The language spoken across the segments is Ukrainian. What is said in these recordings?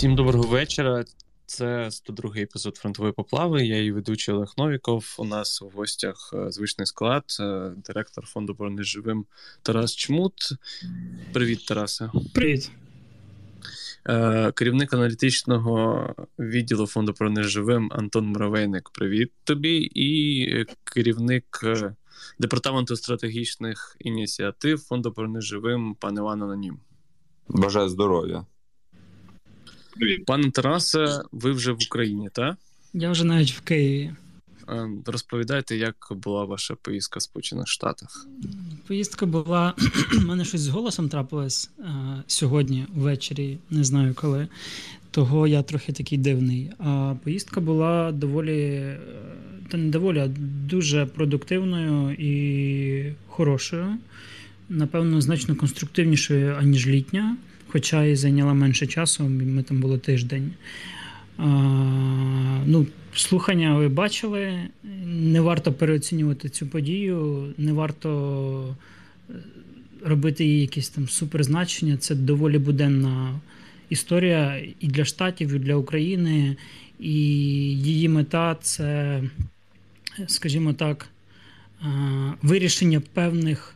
Всім доброго вечора. Це 102-й епізод фронтової поплави. Я її ведучий Олег Новіков. У нас у гостях е, звичний склад, е, директор фонду «Борони живим Тарас Чмут. Привіт, Тарасе. Привіт. Е, керівник аналітичного відділу фонду «Борони живим Антон Муравейник. Привіт тобі. І керівник департаменту стратегічних ініціатив фонду «Борони живим пан Іван Анонім. Бажаю здоров'я. Пане Тарасе, ви вже в Україні, так? Я вже навіть в Києві. Розповідайте, як була ваша поїздка в Сполучених Штатах? Поїздка була. У мене щось з голосом трапилось а, сьогодні ввечері, не знаю коли. Того я трохи такий дивний. А поїздка була доволі, е, та не доволі, а дуже продуктивною і хорошою. Напевно, значно конструктивнішою, аніж літня хоча і зайняла менше часу, ми там були тиждень. А, ну, Слухання ви бачили. Не варто переоцінювати цю подію, не варто е, робити їй якісь там суперзначення. Це доволі буденна історія і для штатів, і для України. І її мета це, скажімо так, вирішення певних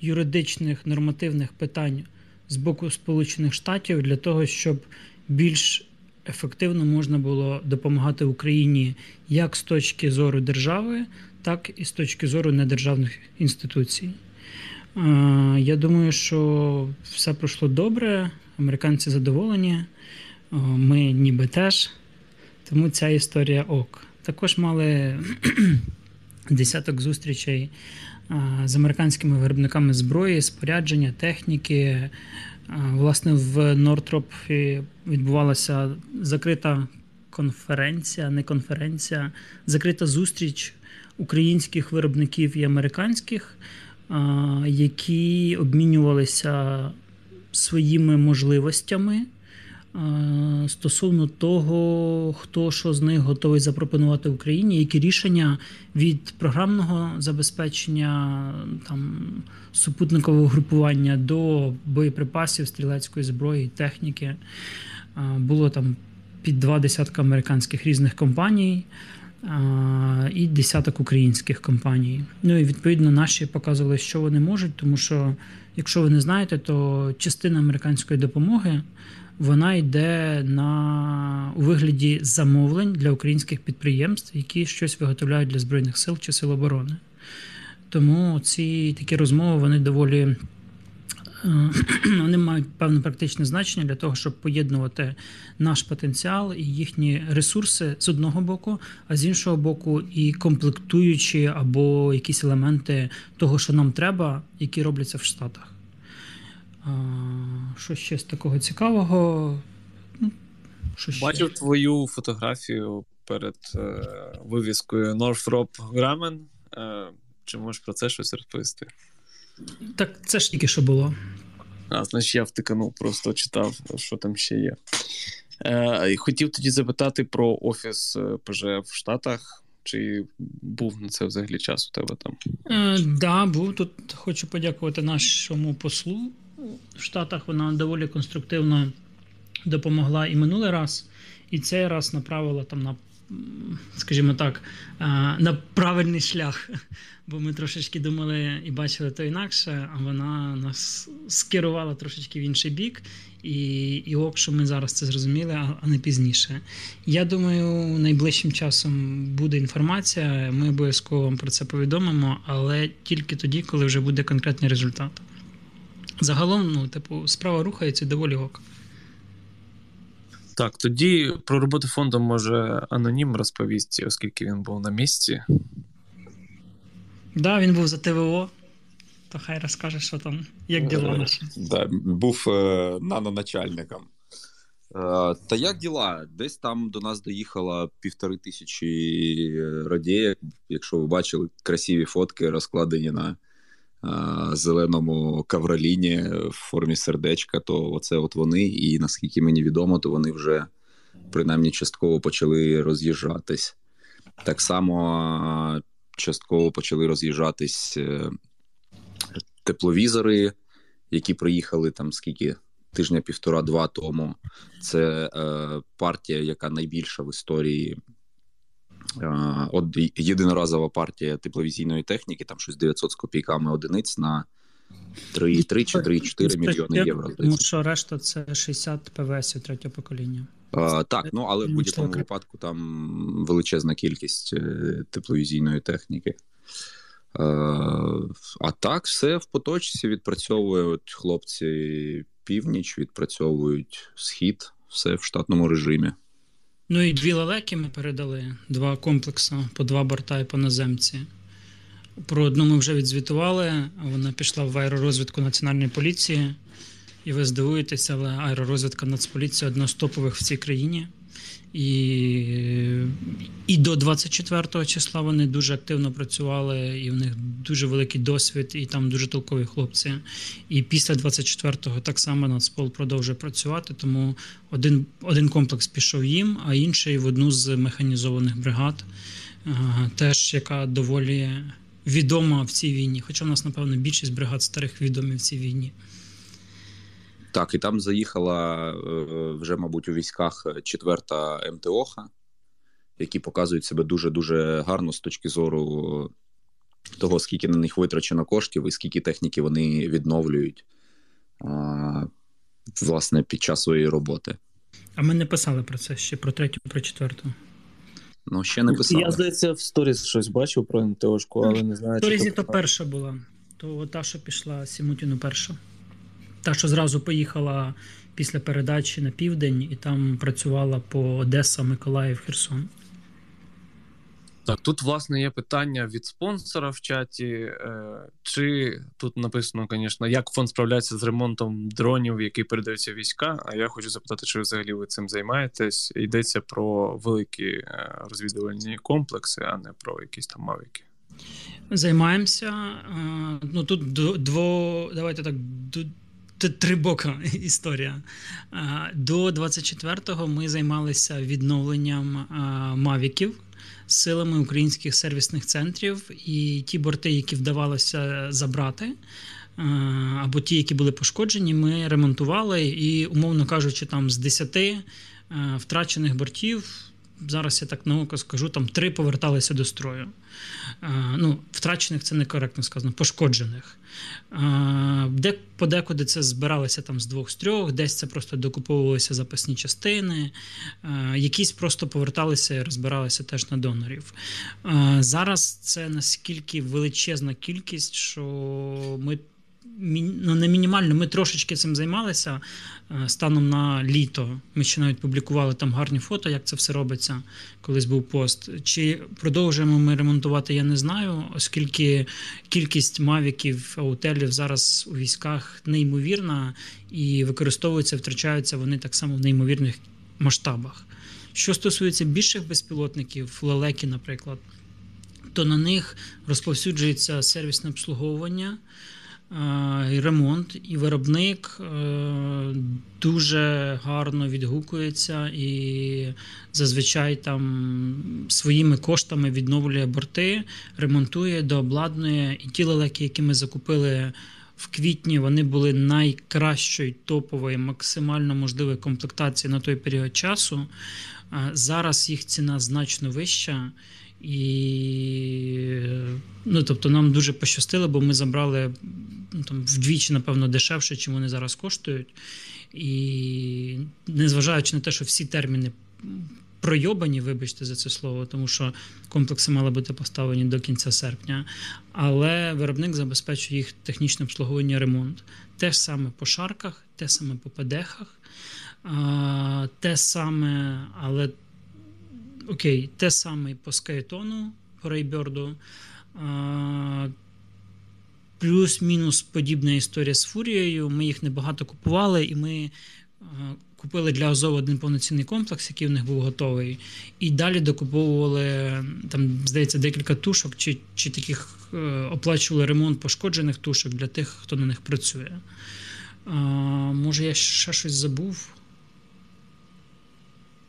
юридичних нормативних питань з боку Сполучених Штатів для того, щоб більш ефективно можна було допомагати Україні як з точки зору держави, так і з точки зору недержавних інституцій. Я думаю, що все пройшло добре, американці задоволені, ми ніби теж. Тому ця історія ок. Також мали десяток зустрічей з американськими виробниками зброї, спорядження, техніки. Власне, в Нортропі відбувалася закрита конференція, не конференція, закрита зустріч українських виробників і американських, які обмінювалися своїми можливостями стосовно того, хто що з них готовий запропонувати Україні, які рішення від програмного забезпечення там супутникового групування до боєприпасів, стрілецької зброї, техніки. Було там під два десятка американських різних компаній. І десяток українських компаній. Ну і відповідно наші показували, що вони можуть, тому що, якщо ви не знаєте, то частина американської допомоги вона йде на у вигляді замовлень для українських підприємств, які щось виготовляють для Збройних сил чи сил оборони. Тому ці такі розмови вони доволі е, вони мають певне практичне значення для того, щоб поєднувати наш потенціал і їхні ресурси з одного боку, а з іншого боку, і комплектуючі або якісь елементи того, що нам треба, які робляться в Штатах. Що ще з такого цікавого? Ну, що ще? Бачив твою фотографію перед е, вивіскою Northrop Grumman. Е, Чи можеш про це щось розповісти? Так, це ж тільки що було. А, значить, я втиканув, просто читав, що там ще є. Е, Хотів тоді запитати про офіс е, ПЖ в Штатах. Чи був на це взагалі час у тебе там? Так, е, да, був тут. Хочу подякувати нашому послу в Штатах вона доволі конструктивно допомогла і минулий раз, і цей раз направила там на, скажімо так, на правильний шлях. Бо ми трошечки думали і бачили то інакше, а вона нас скерувала трошечки в інший бік. І і ок, що ми зараз це зрозуміли, а не пізніше. Я думаю, найближчим часом буде інформація. Ми обов'язково вам про це повідомимо, але тільки тоді, коли вже буде конкретний результат. Загалом, ну, типу, справа рухається доволі ок. Так, тоді про роботу фонду може анонім розповісти, оскільки він був на місці. Так, да, він був за ТВО. То хай розкаже, що там, як діла е, наші. Да, Був е, наноначальником. Е, та як діла? Десь там до нас доїхало півтори тисячі радіїв. Якщо ви бачили красиві фотки, розкладені на зеленому кавраліні в формі сердечка, то оце от вони, і наскільки мені відомо, то вони вже принаймні частково почали роз'їжджатись. Так само частково почали роз'їжджатись е, тепловізори, які приїхали там скільки тижня-півтора-два тому. Це е, партія, яка найбільша в історії. Е, от єдиноразова партія тепловізійної техніки, там щось 900 з копійками одиниць на 3, 3 чи 3-4 мільйони євро. Тому що решта це 60 ПВС третього покоління. А, Так, ну але в будь-якому випадку там величезна кількість е, тепловізійної техніки. А, а так, все в поточці відпрацьовують хлопці північ, відпрацьовують схід, все в штатному режимі. Ну і дві лелеки ми передали, два комплекси по два борта і по наземці. Про одну ми вже відзвітували. Вона пішла в аеророзвідку Національної поліції. І ви здивуєтеся, але аеророзвідка Нацполіції одна з топових в цій країні. І і до 24 числа вони дуже активно працювали, і в них дуже великий досвід, і там дуже толкові хлопці. І після 24-го так само Нацпол продовжує працювати. Тому один один комплекс пішов їм, а інший в одну з механізованих бригад, теж яка доволі відома в цій війні. Хоча в нас, напевно, більшість бригад старих відомі в цій війні. Так, і там заїхала е, вже, мабуть, у військах четверта МТОХа, які показують себе дуже-дуже гарно з точки зору того, скільки на них витрачено коштів і скільки техніки вони відновлюють власне під час своєї роботи. А ми не писали про це ще про третю, про четверту. Ну, ще не писали. Я, здається, в сторіс щось бачив про МТОшку, але не знаю. В сторізі то перша була. То та, що пішла Сімутіну перша. Та, що зразу поїхала після передачі на південь і там працювала по Одеса, Миколаїв, Херсон. Так, тут, власне, є питання від спонсора в чаті. Е, чи тут написано, звісно, як фонд справляється з ремонтом дронів, які передаються війська? А я хочу запитати, чи взагалі ви цим займаєтесь? Йдеться про великі е, розвідувальні комплекси, а не про якісь там мавіки. Займаємося. Е, ну тут дво, давайте так Трибока історія. До 24-го ми займалися відновленням мавіків силами українських сервісних центрів, і ті борти, які вдавалося забрати, або ті, які були пошкоджені, ми ремонтували. І, умовно кажучи, там з 10 втрачених бортів зараз я так на око скажу, там три поверталися до строю. Ну, Втрачених це некоректно сказано, пошкоджених. Де подекуди це збиралося там з двох з трьох, десь це просто докуповувалися запасні частини, якісь просто поверталися і розбиралися теж на донорів. Зараз це наскільки величезна кількість, що ми ну, не мінімально. Ми трошечки цим займалися е, станом на літо. Ми ще навіть публікували там гарні фото, як це все робиться. Колись був пост. Чи продовжуємо ми ремонтувати, я не знаю, оскільки кількість мавіків, аутелів зараз у військах неймовірна і використовуються, втрачаються вони так само в неймовірних масштабах. Що стосується більших безпілотників, лелеки, наприклад, то на них розповсюджується сервісне обслуговування ремонт, і виробник е, дуже гарно відгукується і зазвичай там своїми коштами відновлює борти, ремонтує, дообладнує. І ті лелеки, які ми закупили в квітні, вони були найкращої топової, максимально можливої комплектації на той період часу. Зараз їх ціна значно вища. І ну, тобто нам дуже пощастило, бо ми забрали ну, там, вдвічі, напевно, дешевше, чим вони зараз коштують. І незважаючи на те, що всі терміни пройобані, вибачте за це слово, тому що комплекси мали бути поставлені до кінця серпня, але виробник забезпечує їх технічне обслуговування ремонт. Те ж саме по шарках, те саме по ПДХах, те саме, але окей, те саме по скайтону, по рейберду. Плюс-мінус подібна історія з фурією. Ми їх небагато купували, і ми купили для Азова один повноцінний комплекс, який в них був готовий. І далі докуповували там, здається, декілька тушок, чи чи таких е, оплачували ремонт пошкоджених тушок для тих, хто на них працює. А, Може, я ще щось забув?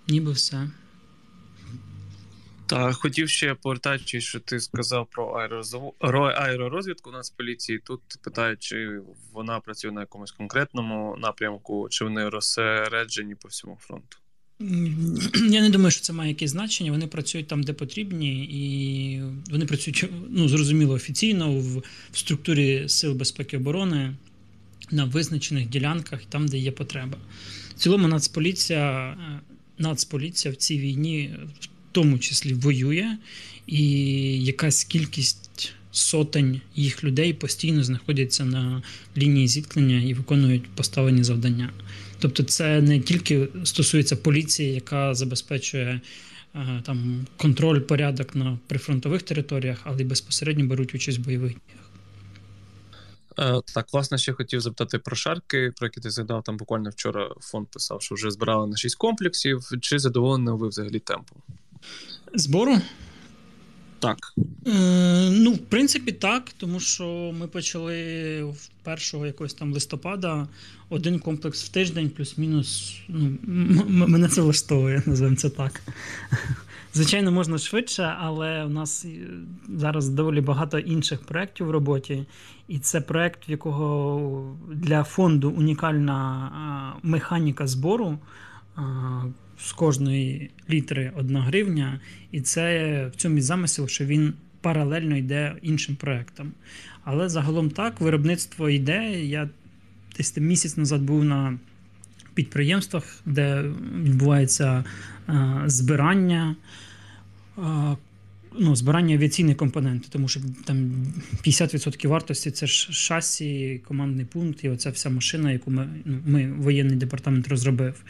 Ніби все. Та хотів ще повертаючись, що ти сказав про аеророзвідку у нас в поліції. Тут питають, чи вона працює на якомусь конкретному напрямку, чи вони розсереджені по всьому фронту. Я не думаю, що це має якесь значення. Вони працюють там, де потрібні, і вони працюють ну, зрозуміло офіційно в, в структурі Сил безпеки оборони на визначених ділянках, там, де є потреба. В цілому, Нацполіція, е, Нацполіція в цій війні тому числі воює, і якась кількість сотень їх людей постійно знаходяться на лінії зіткнення і виконують поставлені завдання. Тобто, це не тільки стосується поліції, яка забезпечує е, там контроль, порядок на прифронтових територіях, але й безпосередньо беруть участь в бойових діях. Е, так, власне, ще хотів запитати про шарки, про які ти згадав там буквально вчора фонд писав, що вже збирали на 6 комплексів. Чи задоволені ви взагалі темпом? Збору? Так. Е, Ну, в принципі, так, тому що ми почали в першого якогось там листопада один комплекс в тиждень, плюс-мінус. Ну, Мене це влаштовує, називаємо це так. Звичайно, можна швидше, але у нас зараз доволі багато інших проєктів в роботі. І це проєкт, в якого для фонду унікальна механіка збору з кожної літри одна гривня, і це в цьому замисел, що він паралельно йде іншим проектам. Але загалом так, виробництво йде. Я десь місяць назад був на підприємствах, де відбувається а, збирання. А, ну, Збирання авіаційних компонентів, тому що там 50% вартості це ж шасі, командний пункт, і оця вся машина, яку ми ну, ми воєнний департамент розробив.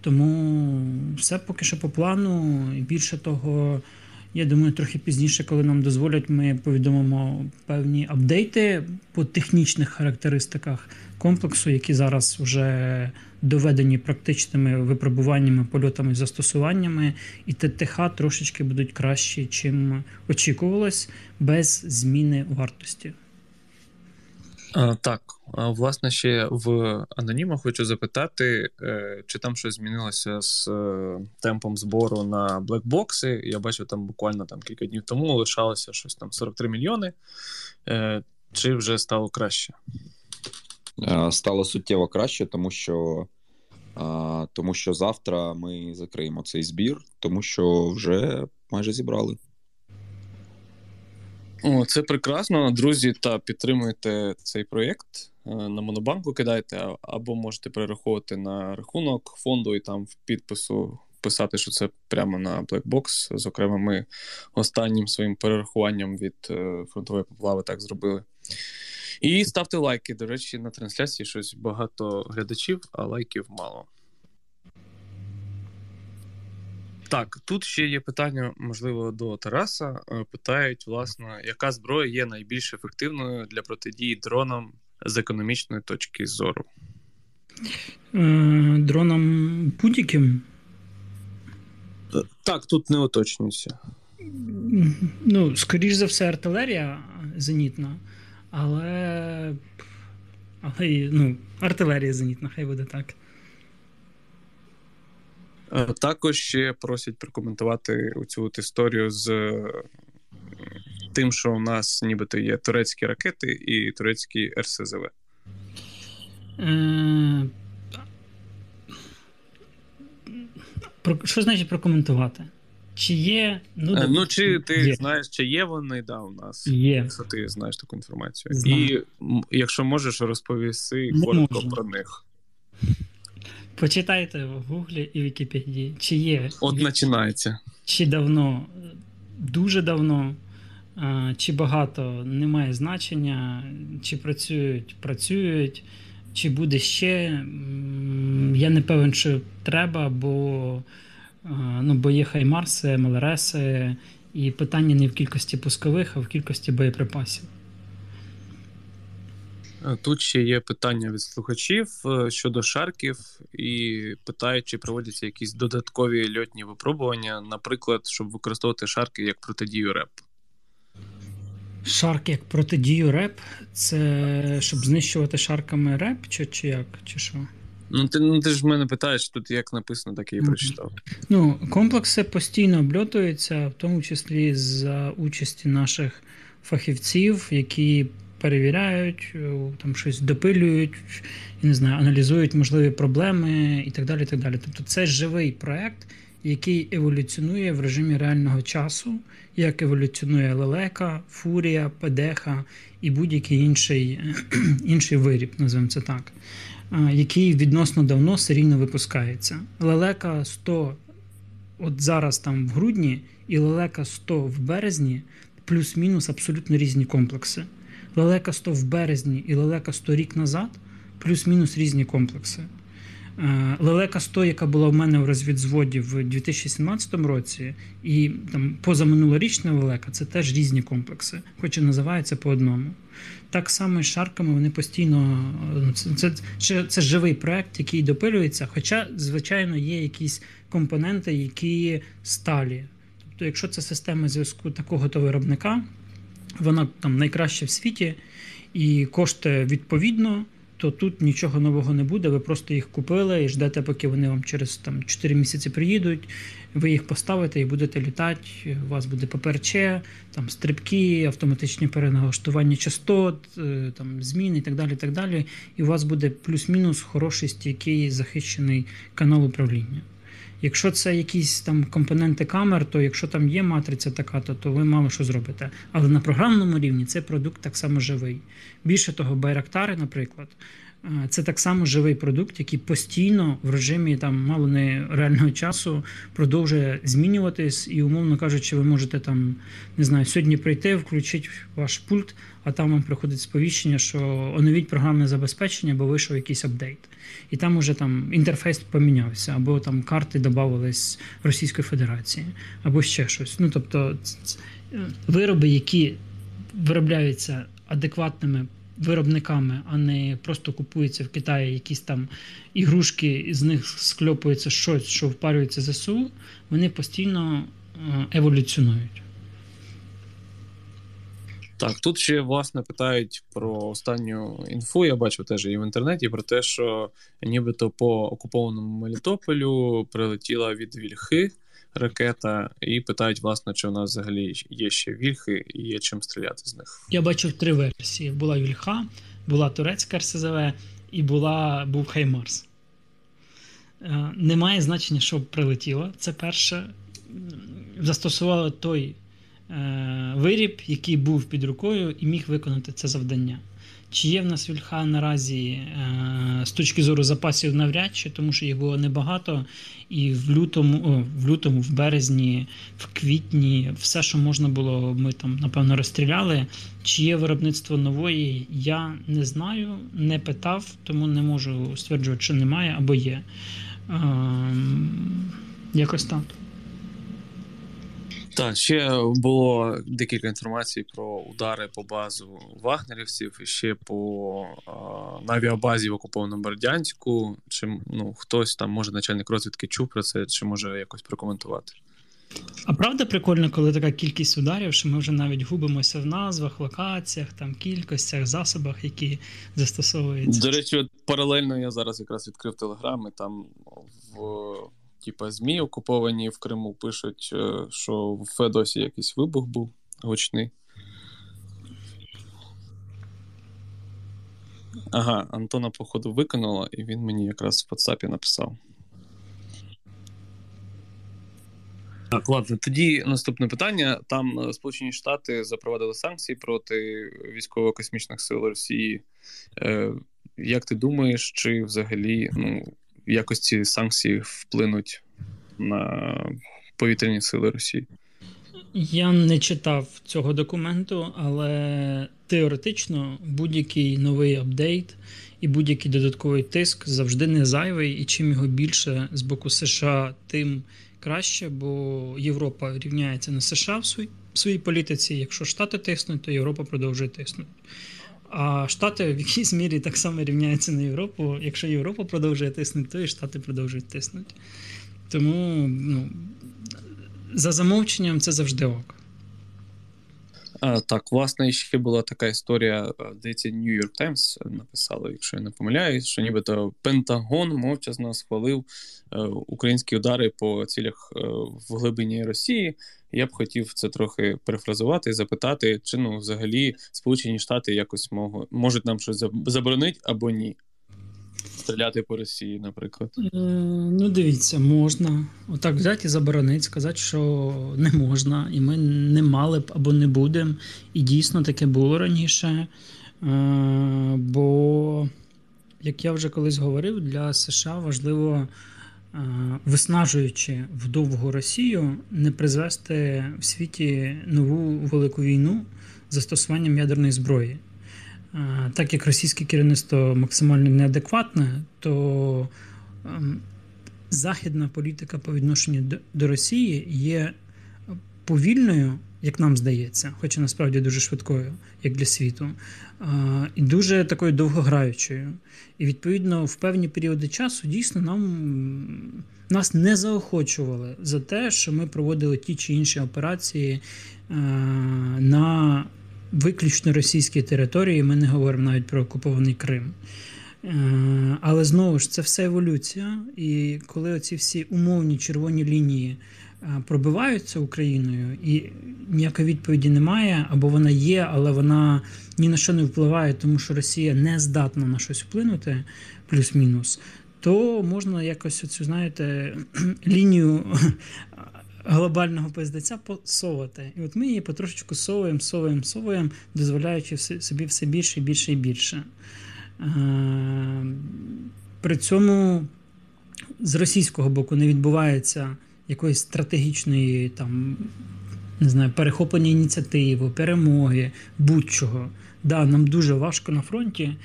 Тому все поки що по плану. І більше того, я думаю, трохи пізніше, коли нам дозволять, ми повідомимо певні апдейти по технічних характеристиках комплексу, які зараз вже доведені практичними випробуваннями, польотами застосуваннями, і ТТХ трошечки будуть кращі, чим очікувалось, без зміни вартості. Так, власне, ще в аноніма хочу запитати, е, чи там щось змінилося з е, темпом збору на блекбокси. Я бачив, там буквально там кілька днів тому лишалося щось там 43 мільйони. Е, чи вже стало краще? Стало суттєво краще, тому що тому що завтра ми закриємо цей збір, тому що вже майже зібрали. О, Це прекрасно. Друзі, та підтримуйте цей проєкт. Е, на Монобанку кидайте, або можете перераховувати на рахунок фонду і там в підпису писати, що це прямо на Blackbox. Зокрема, ми останнім своїм перерахуванням від е, фронтової поплави так зробили. І ставте лайки. До речі, на трансляції щось багато глядачів, а лайків мало. Так, тут ще є питання, можливо, до Тараса. Е, питають, власне, яка зброя є найбільш ефективною для протидії дронам з економічної точки зору? Е, дронам будь-яким? Так, тут не уточнюється. Ну, скоріш за все, артилерія зенітна, але. Але ну, артилерія зенітна, хай буде так. Е, також ще просять прокоментувати цю історію з тим, що у нас нібито є турецькі ракети і турецькі РСЗВ. Е, що значить прокоментувати? Чи є. Ну, е, ну чи ти є. знаєш, чи є вони да, у нас? Є. Якщо ти знаєш таку інформацію. Знаю. І якщо можеш, розповісти коротко про них. Почитайте в Гуглі і Вікіпедії, чи є. От починається. Чи давно, дуже давно, чи багато немає значення, чи працюють, працюють, чи буде ще. Я не певен, що треба, бо ну, бо є Хаймарси, МЛРСи, і питання не в кількості пускових, а в кількості боєприпасів. Е, тут ще є питання від слухачів е, щодо шарків, і питають, чи проводяться якісь додаткові льотні випробування, наприклад, щоб використовувати шарки як протидію РЕП. Шарк як протидію РЕП? Це щоб знищувати шарками РЕП, чи чи як? Чи що? Ну, ти ну, ти ж мене питаєш, тут як написано, так і прочитав. Ну, комплекси постійно обльотуються, в тому числі за участі наших фахівців, які перевіряють, там щось допилюють, не знаю, аналізують можливі проблеми і так далі. І так далі. Тобто це живий проект, який еволюціонує в режимі реального часу, як еволюціонує лелека, фурія, педеха і будь-який інший інший виріб, називаємо це так, який відносно давно серійно випускається. Лелека 100 от зараз там в грудні, і лелека 100 в березні, плюс-мінус абсолютно різні комплекси. Лелека 100 в березні і лелека 100 рік назад, плюс-мінус різні комплекси. Е, лелека 100, яка була в мене в розвідзводі в 2017 році, і там позаминулорічна лелека це теж різні комплекси, хоч і називаються по одному. Так само з шарками вони постійно. Ну, це, це, це живий проект, який допилюється, хоча, звичайно, є якісь компоненти, які сталі. Тобто, якщо це система зв'язку такого то виробника, вона там найкраща в світі і коштує відповідно то тут нічого нового не буде. Ви просто їх купили і ждете, поки вони вам через там 4 місяці приїдуть. Ви їх поставите і будете літати. У вас буде ППРЧ, там стрибки, автоматичні переналаштування частот, е, там зміни і так далі. Так далі. І у вас буде плюс-мінус хороший стійкий захищений канал управління. Якщо це якісь там компоненти камер, то якщо там є матриця така, то, то ви мало що зробите. Але на програмному рівні цей продукт так само живий. Більше того, байрактари, наприклад, Е, це так само живий продукт, який постійно в режимі там мало не реального часу продовжує змінюватись, і, умовно кажучи, ви можете там не знаю, сьогодні прийти, включити ваш пульт, а там вам приходить сповіщення, що оновіть програмне забезпечення, бо вийшов якийсь апдейт. І там уже там інтерфейс помінявся, або там карти додавались Російської Федерації, або ще щось. Ну тобто вироби, які виробляються адекватними виробниками, а не просто купується в Китаї якісь там ігрушки, з них скльопується щось, що впарюється ЗСУ, вони постійно е, еволюціонують. Так, тут ще власне питають про останню інфу. Я бачив теж і в інтернеті про те, що нібито по окупованому Мелітополю прилетіла від Вільхи ракета, і питають, власне, чи у нас взагалі є ще вільхи і є чим стріляти з них. Я бачив три версії: була вільха, була турецька РСЗВ і була був Хаймарс. Е, немає значення, що прилетіло. Це перше. Застосували той виріб, який був під рукою, і міг виконати це завдання. Чи є в нас вільха наразі е, з точки зору запасів навряд чи, тому що їх було небагато, і в лютому, о, в лютому, в березні, в квітні, все, що можна було, ми там напевно розстріляли. Чи є виробництво нової, я не знаю, не питав, тому не можу стверджувати, чи немає або є. Е, якось так. Так, ще було декілька інформацій про удари по базу вагнерівців і ще по а, на авіабазі в окупованому Бердянську. Чи ну хтось там, може, начальник розвідки чув про це, чи може якось прокоментувати? А правда прикольно, коли така кількість ударів, що ми вже навіть губимося в назвах, локаціях, там кількостях, засобах, які застосовуються. До речі, от паралельно я зараз якраз відкрив телеграм, і там в типа ЗМІ окуповані в Криму пишуть, е, що в Федосі якийсь вибух був гучний. Ага, Антона, походу, виконала, і він мені якраз в WhatsApp написав. Так, ладно, тоді наступне питання. Там е, Сполучені Штати запровадили санкції проти військово-космічних сил Росії. Е, Як ти думаєш, чи взагалі ну, якось ці санкції вплинуть на повітряні сили Росії. Я не читав цього документу, але теоретично будь-який новий апдейт і будь-який додатковий тиск завжди не зайвий, і чим його більше з боку США, тим краще, бо Європа рівняється на США в своїй, політиці. Якщо Штати тиснуть, то Європа продовжує тиснути. А Штати в якійсь мірі так само рівняються на Європу. Якщо Європа продовжує тиснути, то і Штати продовжують тиснути. Тому ну, за замовченням це завжди ок. А, Так, власне, ще була така історія, здається, New York Times написали, якщо я не помиляюсь, що нібито Пентагон мовчазно схвалив е, українські удари по цілях е, в глибині Росії. Я б хотів це трохи перефразувати і запитати, чи ну взагалі Сполучені Штати якось можуть нам щось заборонити або ні стріляти по Росії, наприклад? Е, ну, дивіться, можна. Отак взяти і заборонити, сказати, що не можна, і ми не мали б або не будемо. І дійсно таке було раніше. Е, бо, як я вже колись говорив, для США важливо. Е, виснажуючи вдовгу Росію, не призвести в світі нову велику війну застосуванням ядерної зброї. Так як російське керівництво максимально неадекватне, то ем, західна політика по відношенню до Росії є повільною, як нам здається, хоча насправді дуже швидкою, як для світу, і дуже такою довгограючою. І відповідно в певні періоди часу дійсно нам нас не заохочували за те, що ми проводили ті чи інші операції на виключно російській території, ми не говоримо навіть про окупований Крим. Е, але знову ж це все еволюція. І коли оці всі умовні червоні лінії е, пробиваються Україною, і ніякої відповіді немає, або вона є, але вона ні на що не впливає, тому що Росія не здатна на щось вплинути, плюс-мінус, то можна якось оцю, знаєте, лінію глобального пиздеця посовувати. І от ми її потрошечку совуємо, совуємо, совуємо, дозволяючи собі все більше, і більше і більше. Е, при цьому з російського боку не відбувається якоїсь стратегічної там, не знаю, перехоплення ініціативи, перемоги, будь-чого. Да, Нам дуже важко на фронті,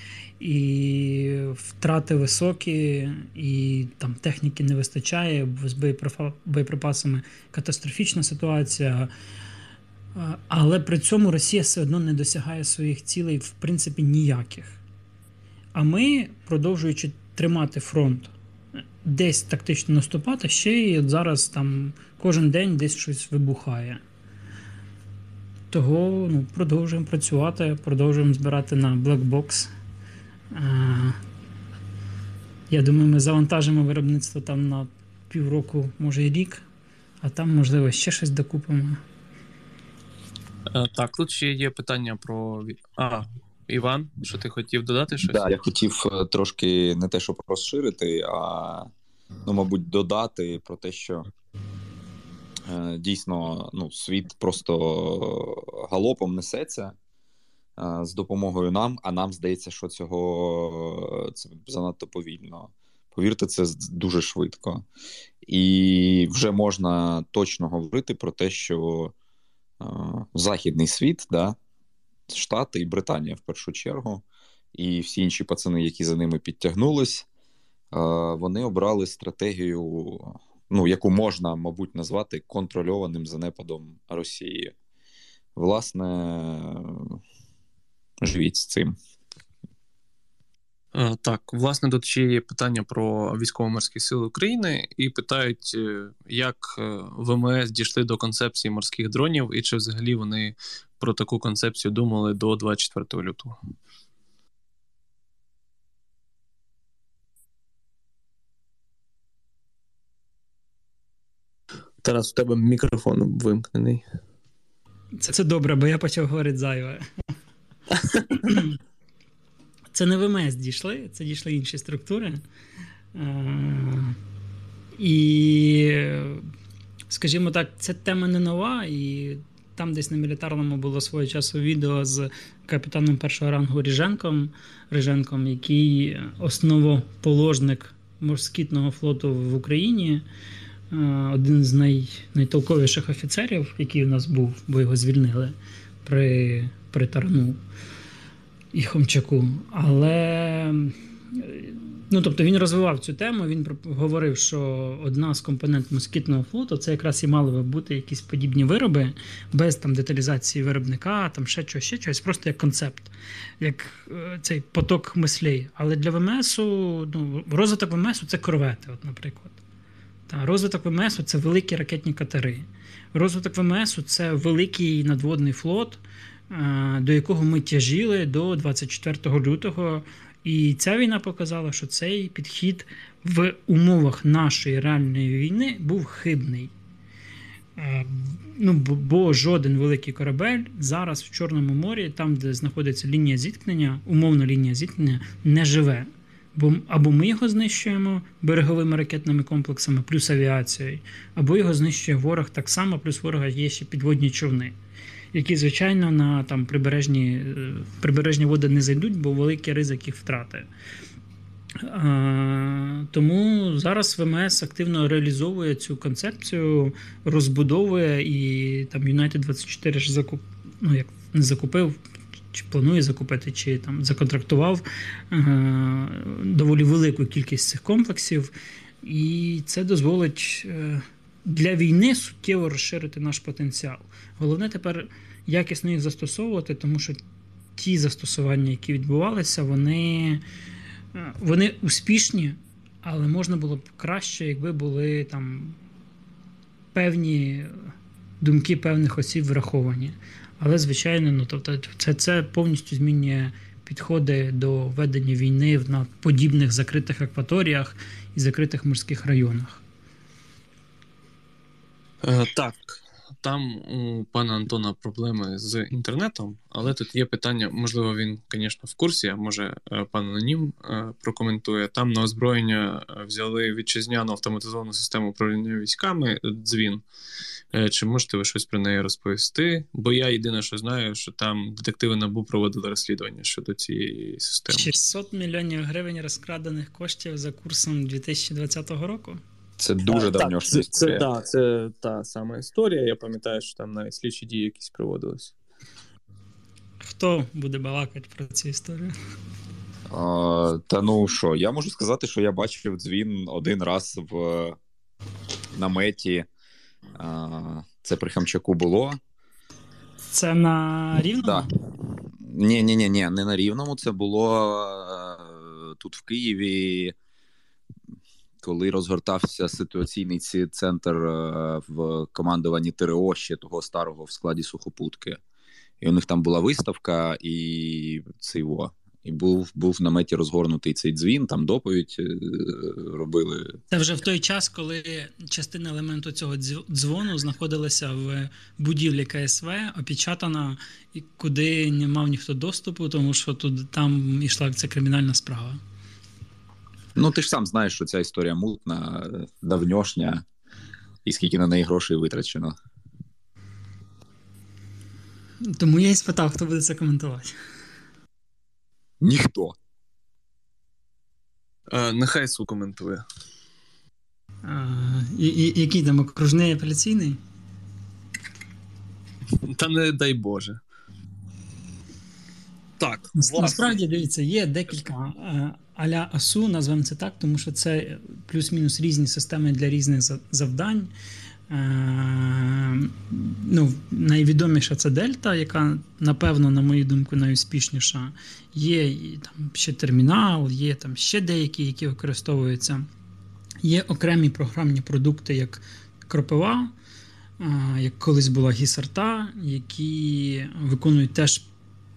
і втрати високі, і там техніки не вистачає, з боєприпасами катастрофічна ситуація. Але при цьому Росія все одно не досягає своїх цілей, в принципі, ніяких. А ми, продовжуючи тримати фронт, десь тактично наступати, ще й зараз там кожен день десь щось вибухає. Того ну, продовжуємо працювати, продовжуємо збирати на Blackbox. Я думаю, ми завантажимо виробництво там на півроку, може і рік, а там, можливо, ще щось докупимо. Е, так, тут ще є питання про. А, Іван, що ти хотів додати щось? Так, да, я хотів е, трошки не те, щоб розширити, а, ну, мабуть, додати про те, що е, дійсно ну, світ просто галопом несеться з допомогою нам, а нам здається, що цього це занадто повільно. Повірте, це дуже швидко. І вже можна точно говорити про те, що е, західний світ, да, Штати і Британія в першу чергу, і всі інші пацани, які за ними підтягнулись, е, вони обрали стратегію, ну, яку можна, мабуть, назвати контрольованим занепадом Росії. Власне, живіть з цим. Е, так, власне, тут ще є питання про військово-морські сили України, і питають, е, як е, ВМС дійшли до концепції морських дронів, і чи взагалі вони про таку концепцію думали до 24 лютого. Тарас, у тебе мікрофон вимкнений. Це це добре, бо я почав говорити зайве. Це не ВМС дійшли, це дійшли інші структури. Е, і, скажімо так, ця тема не нова, і там десь на мілітарному було свого часу відео з капітаном першого рангу Ріженком, Ріженком, який основоположник морськітного флоту в Україні. Е, один з най, найтолковіших офіцерів, який у нас був, бо його звільнили при при Тарану і Хомчаку. Але ну, тобто він розвивав цю тему. Він говорив, що одна з компонент москітного флоту це якраз і мали би бути якісь подібні вироби без там деталізації виробника, там ще щось, ще щось, просто як концепт, як е, цей поток мислей. Але для ВМСу, ну, розвиток ВМСу це корвети, от, наприклад. Та, Розвиток ВМС це великі ракетні катери. Розвиток ВМС це великий надводний флот, до якого ми тяжіли до 24 лютого. І ця війна показала, що цей підхід в умовах нашої реальної війни був хибний. Е, ну, Бо жоден великий корабель зараз в Чорному морі, там, де знаходиться лінія зіткнення, умовна лінія зіткнення, не живе. Бо або ми його знищуємо береговими ракетними комплексами, плюс авіацією, або його знищує ворог так само, плюс ворога є ще підводні човни, які, звичайно, на там прибережні е, прибережні води не зайдуть, бо великий ризик їх втрати. Тому зараз ВМС активно реалізовує цю концепцію, розбудовує і там United 24 ж закуп, ну як не закупив, чи планує закупити, чи там законтрактував е, доволі велику кількість цих комплексів, і це дозволить е, для війни суттєво розширити наш потенціал. Головне тепер якісно їх застосовувати, тому що ті застосування, які відбувалися, вони. Е, вони успішні, але можна було б краще, якби були там певні думки певних осіб враховані. Але, звичайно, ну тобто, це це повністю змінює підходи до ведення війни на подібних закритих акваторіях і закритих морських районах. Е, так, там у пана Антона проблеми з інтернетом, але тут є питання, можливо, він, звісно, в курсі, а може е, пан Анонім е, прокоментує. Там на озброєння взяли вітчизняну автоматизовану систему управління військами дзвін. Чи можете ви щось про неї розповісти? Бо я єдине, що знаю, що там детективи НАБУ проводили розслідування щодо цієї системи. 600 мільйонів гривень розкрадених коштів за курсом 2020 року. Це дуже давно. Це, це, це, це та сама історія. Я пам'ятаю, що там навіть слідчі дії якісь проводились. Хто буде балакати про цю історію? А, Та ну що, я можу сказати, що я бачив дзвін один раз в наметі. А, Це при Хамчаку було. Це на рівному? Да. Ні, ні, ні, ні, не на рівному. Це було тут в Києві коли розгортався ситуаційний центр е, в командуванні ТРО ще того старого в складі сухопутки. І у них там була виставка, і цей во. І був був в наметі розгорнутий цей дзвін, там доповідь е, робили. Це вже в той час, коли частина елементу цього дзвону знаходилася в будівлі КСВ, опечатана, і куди не мав ніхто доступу, тому що тут там йшла ця кримінальна справа. Ну, ти ж сам знаєш, що ця історія мутна, давньошня, і скільки на неї грошей витрачено. Тому я і спитав, хто буде це коментувати. Ніхто. А, Нехай су коментує. А, і, і, Який там окружний апеляційний? Та не дай Боже. Так, насправді дивіться, є декілька е, аля АСУ, назвемо це так, тому що це плюс-мінус різні системи для різних завдань. Е, ну, Найвідоміша це Дельта, яка, напевно, на мою думку, найуспішніша. Є там ще термінал, є там ще деякі, які використовуються. Є окремі програмні продукти, як Кропива, е, як колись була Гісарта, які виконують теж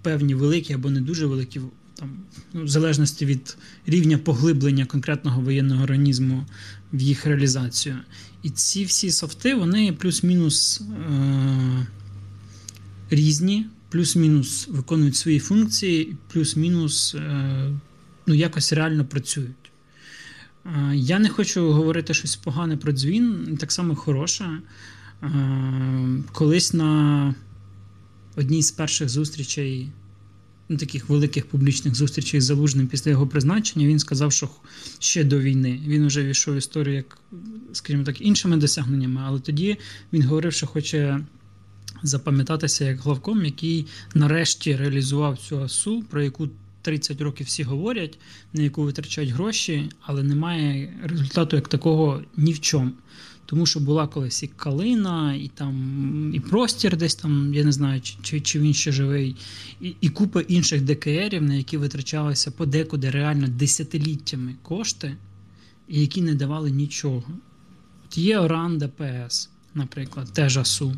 певні великі або не дуже великі, там, ну, в залежності від рівня поглиблення конкретного воєнного організму в їх реалізацію. І ці всі софти, вони плюс-мінус е- різні, плюс-мінус виконують свої функції, плюс-мінус е- ну, якось реально працюють. Е- я не хочу говорити щось погане про дзвін, так само хороше. Е, колись на одній з перших зустрічей, ну, таких великих публічних зустрічей з Залужним після його призначення, він сказав, що ще до війни він вже війшов в історію, як, скажімо так, іншими досягненнями, але тоді він говорив, що хоче. Запам'ятатися як главком, який нарешті реалізував цю асу, про яку 30 років всі говорять, на яку витрачають гроші, але немає результату як такого ні в чому. Тому що була колись і Калина, і там і простір десь там, я не знаю, чи чи він ще живий, і і купа інших ДКРів, на які витрачалися подекуди реально десятиліттями кошти, і які не давали нічого. Є Оран ДПС, наприклад, теж АСУ.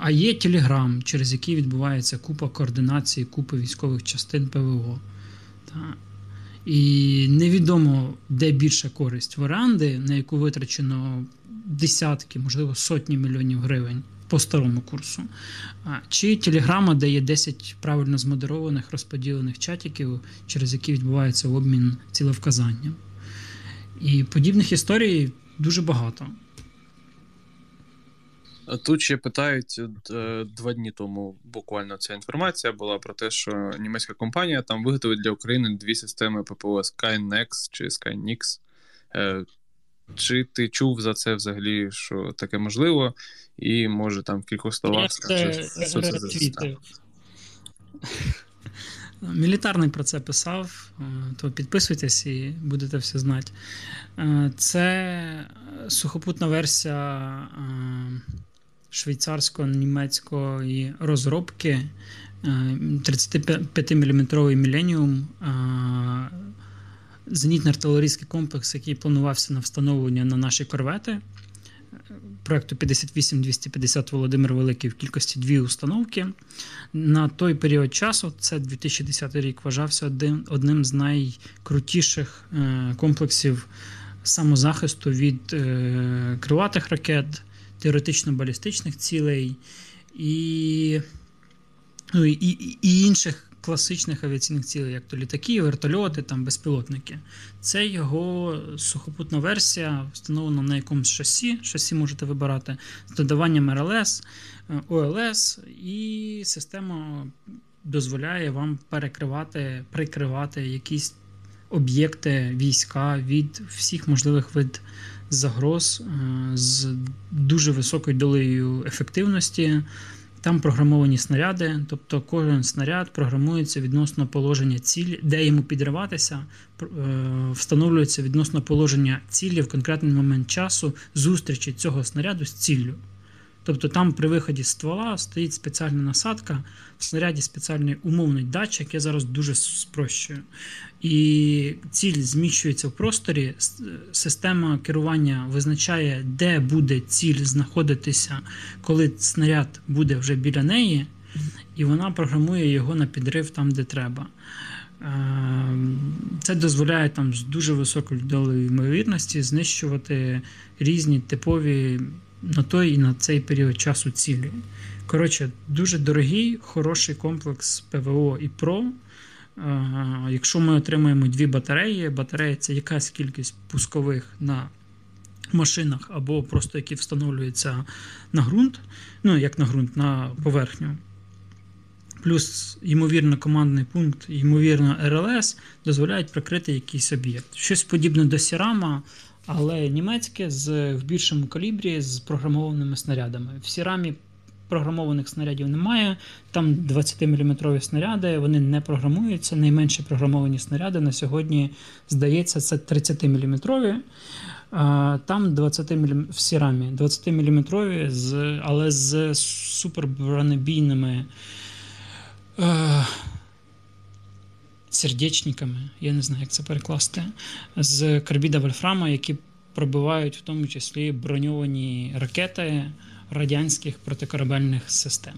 А є Телеграм, через який відбувається купа координації, купи військових частин ПВО. І невідомо, де більша користь в оренди, на яку витрачено десятки, можливо, сотні мільйонів гривень по старому курсу. Чи телеграма, де є 10 правильно змодерованих розподілених чатиків, через які відбувається обмін цілевказанням. І подібних історій дуже багато. Тут ще питають е, два дні тому. Буквально ця інформація була про те, що німецька компанія там виготовить для України дві системи ППО Skynex чи Skynix. Е, чи ти чув за це взагалі, що таке можливо, і може там в кількох словах скажеш, що це за Мілітарний про це писав, е, то підписуйтесь і будете все знати. Це сухопутна версія швейцарсько-німецької розробки 35-мм Міленіум, зенітно-артилерійський комплекс, який планувався на встановлення на наші корвети. Проекту 58-250 Володимир Великий в кількості дві установки. На той період часу, це 2010 рік, вважався один, одним з найкрутіших е, комплексів самозахисту від е, крилатих ракет, теоретично-балістичних цілей і ну, і, і, інших класичних авіаційних цілей, як то літаки, вертольоти, там, безпілотники. Це його сухопутна версія, встановлена на якомусь шасі. Шасі можете вибирати з додаванням РЛС, е, ОЛС, і система дозволяє вам перекривати, прикривати якісь об'єкти війська від всіх можливих вид загроз е, з дуже високою долею ефективності. Там програмовані снаряди, тобто кожен снаряд програмується відносно положення цілі, де йому підриватися, е, встановлюється відносно положення цілі в конкретний момент часу зустрічі цього снаряду з ціллю. Тобто там при виході ствола стоїть спеціальна насадка, в снаряді спеціальний умовний датчик, я зараз дуже спрощую. І ціль зміщується в просторі. Система керування визначає, де буде ціль знаходитися, коли снаряд буде вже біля неї, і вона програмує його на підрив там, де треба. Ем, це дозволяє там з дуже високою долею ймовірності знищувати різні типові на той і на цей період часу цілі. Коротше, дуже дорогий, хороший комплекс ПВО і ПРО. Якщо ми отримаємо дві батареї, батарея це якась кількість пускових на машинах або просто які встановлюються на ґрунт, ну як на ґрунт, на поверхню. Плюс, ймовірно, командний пункт, ймовірно, РЛС дозволяють прикрити якийсь об'єкт. Щось подібне до Сірама, але німецьке з в більшому калібрі з програмованими снарядами. В Сірамі програмованих снарядів немає. Там 20-мм снаряди, вони не програмуються. Найменші програмовані снаряди на сьогодні, здається, це 30-мм. Там 20 мм в сірамі 20-мм, але з супербронебійними е, сердечниками, я не знаю, як це перекласти, з карбіда Вольфрама, які пробивають в тому числі броньовані ракети радянських протикорабельних систем.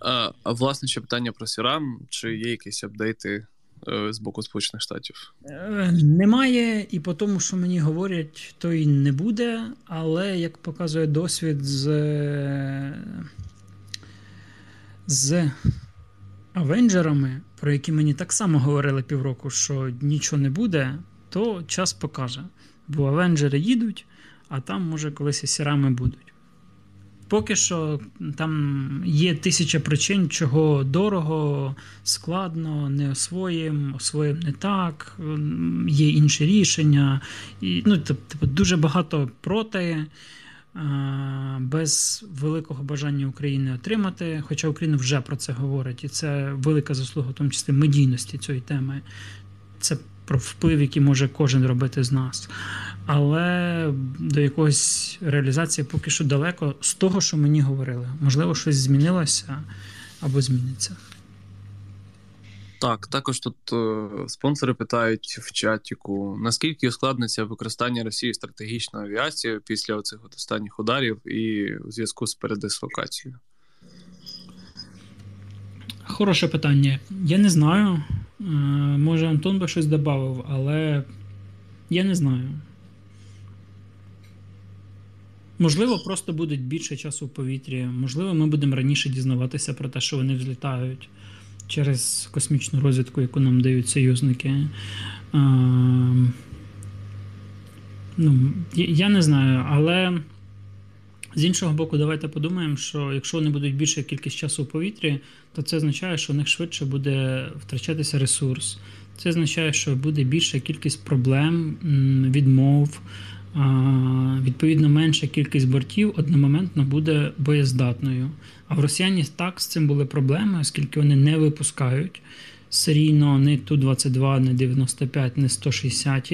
А, а власне ще питання про Сірам, чи є якісь апдейти е, з боку Сполучених Штатів? Е, немає, і по тому, що мені говорять, то й не буде. Але як показує досвід з з Авенджерами, про які мені так само говорили півроку, що нічого не буде, то час покаже. Бо Авенджери їдуть, а там, може, колись і сірами будуть. Поки що там є тисяча причин, чого дорого, складно, не освоїмо, освоїмо не так, є інші рішення. І, ну, Тобто дуже багато проти, без великого бажання України отримати. Хоча Україна вже про це говорить, і це велика заслуга, в тому числі медійності цієї теми. Це про вплив, який може кожен робити з нас але до якогось реалізації поки що далеко з того, що мені говорили. Можливо, щось змінилося або зміниться. Так, також тут е, спонсори питають в чатіку, наскільки ускладниться використання Росії стратегічної авіації після оцих от останніх ударів і у зв'язку з передислокацією? Хороше питання. Я не знаю. Е, може, Антон би щось додав, але я не знаю. Можливо, просто буде більше часу в повітрі. Можливо, ми будемо раніше дізнаватися про те, що вони взлітають через космічну розвідку, яку нам дають союзники. А, ну, Я не знаю, але з іншого боку, давайте подумаємо, що якщо вони будуть більша кількість часу в повітрі, то це означає, що у них швидше буде втрачатися ресурс. Це означає, що буде більша кількість проблем, відмов. Відповідно, менша кількість бортів одномоментно буде боєздатною. А в росіяні так з цим були проблеми, оскільки вони не випускають серійно не Ту-22, не 95, не 160.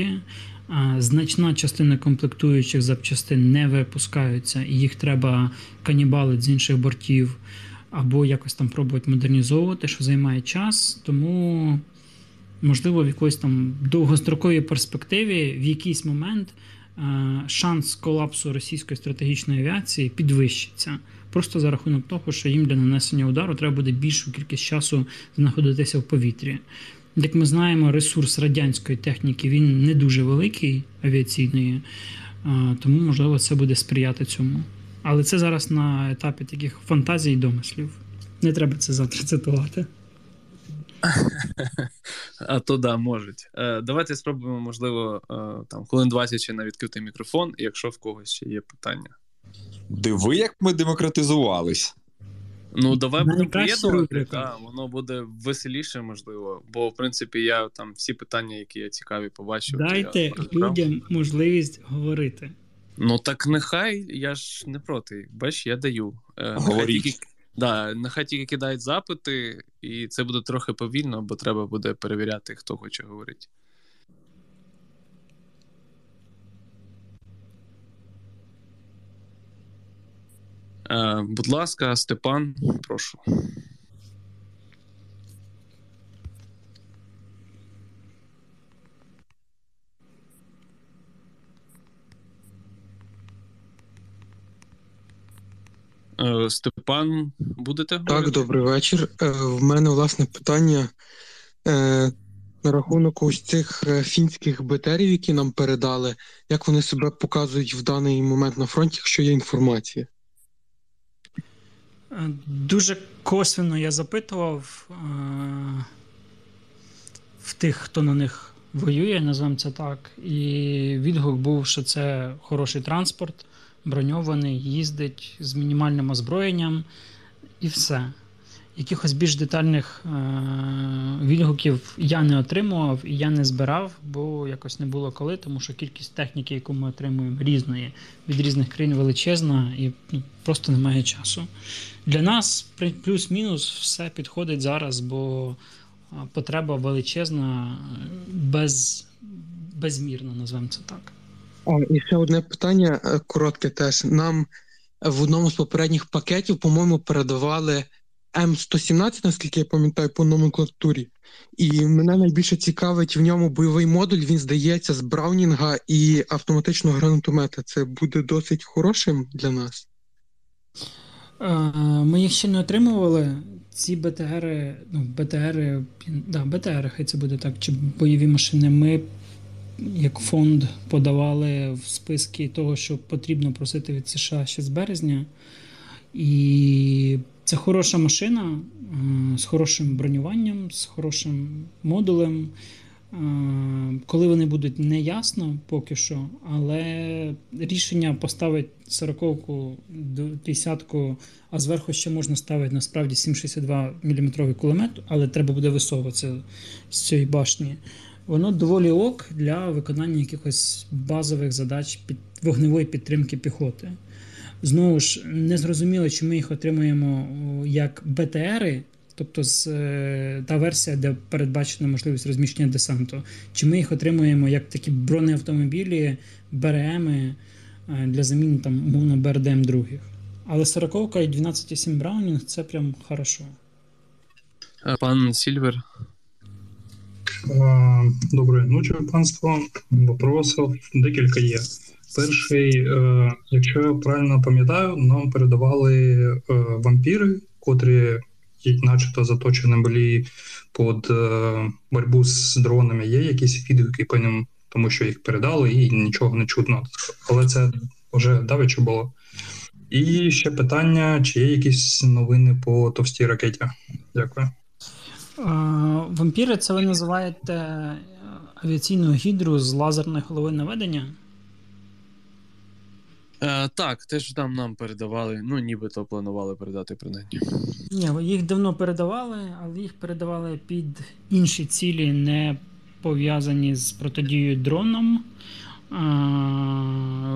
Значна частина комплектуючих запчастин не випускаються, і їх треба канібалити з інших бортів або якось там пробувати модернізовувати, що займає час. Тому, можливо, в якоїсь там довгостроковій перспективі в якийсь момент шанс колапсу російської стратегічної авіації підвищиться. Просто за рахунок того, що їм для нанесення удару треба буде більшу кількість часу знаходитися в повітрі. Як ми знаємо, ресурс радянської техніки він не дуже великий авіаційної, тому, можливо, це буде сприяти цьому. Але це зараз на етапі таких фантазій і домислів. Не треба це завтра цитувати. А то да, можуть. Е, давайте спробуємо, можливо, е, там хвилин 20 ще на відкритий мікрофон, якщо в когось ще є питання. Диви, як ми демократизувались. Ну, давай будемо приєднувати, та, воно буде веселіше, можливо. Бо, в принципі, я там всі питання, які я цікаві побачив. Дайте людям можливість говорити. Ну так нехай я ж не проти. Бач, я даю. Е, Говоріть. Тільки, да, нехай тільки кидають запити, і це буде трохи повільно, бо треба буде перевіряти, хто хоче говорити. Будь ласка, Степан, прошу. Е, Степан, будете? говорити? Так, добрий вечір. Е, в мене власне питання е, на рахунок ось цих фінських БТРів, які нам передали, як вони себе показують в даний момент на фронті, якщо є інформація. Дуже косвенно я запитував в тих, хто на них воює, називаємо це так. І відгук був, що це хороший транспорт броньований, їздить з мінімальним озброєнням і все. Якихось більш детальних е- відгуків я не отримував і я не збирав, бо якось не було коли, тому що кількість техніки, яку ми отримуємо різної, від різних країн величезна і ну, просто немає часу. Для нас плюс-мінус все підходить зараз, бо потреба величезна, без, безмірна, назвемо це так. І ще одне питання е, коротке теж. Нам в одному з попередніх пакетів, по-моєму, передавали М117, наскільки я пам'ятаю, по номенклатурі. І мене найбільше цікавить в ньому бойовий модуль. Він здається з Браунінга і автоматичного гранатомета. Це буде досить хорошим для нас. Е, ми їх ще не отримували. Ці БТР, ну, БТР, да, БТР, хай це буде так, чи бойові машини. Ми як фонд подавали в списки того, що потрібно просити від США ще з березня. І це хороша машина з хорошим бронюванням, з хорошим модулем. Е, коли вони будуть не ясно поки що, але рішення поставити 40-ку, 50-ку, а зверху ще можна ставити насправді 7,62 мм кулемет, але треба буде висовуватися з цієї башні воно доволі ок для виконання якихось базових задач під вогневої підтримки піхоти. Знову ж не зрозуміло, чи ми їх отримуємо як БТРи, тобто з е, та версія, де передбачена можливість розміщення десанту, чи ми їх отримуємо як такі бронеавтомобілі, БРМи е, для заміни там, умовно, БРДМ других. Але 40 і 12,7 Браунінг це прям хорошо. Пан Сільвер. Доброї ночі, панство. Вопросів декілька є. Перший, якщо я правильно пам'ятаю, нам передавали вампіри, котрі начебто заточені були під боротьбу з дронами. Є якісь відгуки по ним, тому що їх передали і нічого не чутно. Але це вже давече було. І ще питання: чи є якісь новини по товстій ракеті? Дякую. Вампіри це ви називаєте е, авіаційну гідру з лазерної голови наведення? Е, Так, теж там нам передавали, ну нібито планували передати принаймні. Ні, їх давно передавали, але їх передавали під інші цілі, не пов'язані з протидією дроном.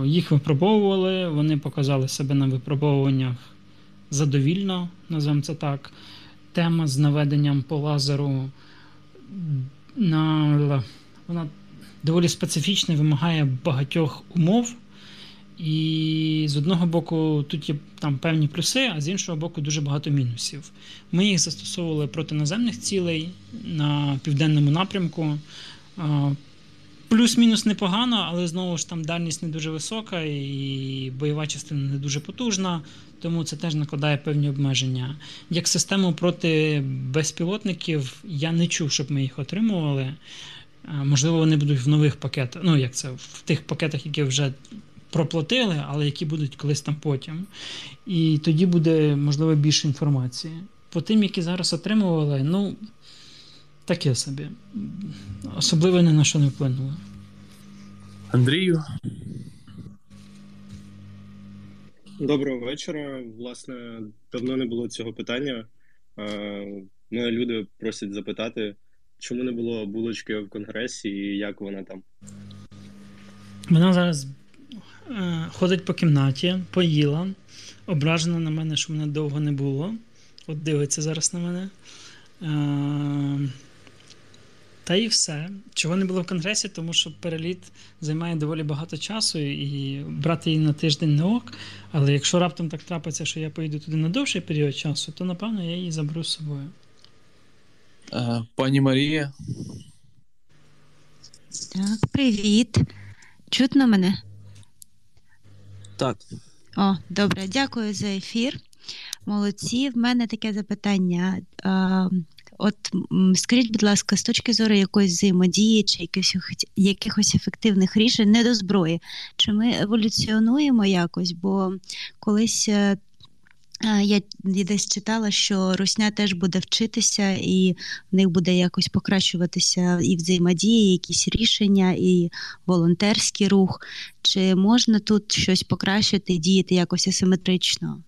Їх випробовували, вони показали себе на випробовуваннях задовільно, називаємо це так. Тема з наведенням по лазеру на, вона доволі специфічна, вимагає багатьох умов. І з одного боку, тут є там певні плюси, а з іншого боку, дуже багато мінусів. Ми їх застосовували проти наземних цілей на південному напрямку. Плюс-мінус непогано, але знову ж там дальність не дуже висока і бойова частина не дуже потужна, тому це теж накладає певні обмеження. Як систему проти безпілотників я не чув, щоб ми їх отримували. Можливо, вони будуть в нових пакетах, ну як це, в тих пакетах, які вже проплатили, але які будуть колись там потім. І тоді буде, можливо, більше інформації. По тим, які зараз отримували, ну. Таке собі. Особливо ні на що не вплинуло. Андрію. Доброго вечора. Власне, давно не було цього питання. Мене люди просять запитати, чому не було булочки в конгресі і як вона там? Вона зараз ходить по кімнаті, поїла, ображена на мене, що мене довго не було. От дивиться зараз на мене. Е, та і все. Чого не було в конгресі, тому що переліт займає доволі багато часу і брати її на тиждень не ок. Але якщо раптом так трапиться, що я поїду туди на довший період часу, то напевно я її заберу з собою. Пані Марія. Так, привіт. Чутно мене? Так. О, добре, дякую за ефір. Молодці. В мене таке запитання. От скажіть, будь ласка, з точки зору якоїсь взаємодії чи якихось якихось ефективних рішень не до зброї, чи ми еволюціонуємо якось? Бо колись е, я десь читала, що Русня теж буде вчитися, і в них буде якось покращуватися і взаємодії, і якісь рішення, і волонтерський рух. Чи можна тут щось покращити і діяти якось асиметрично?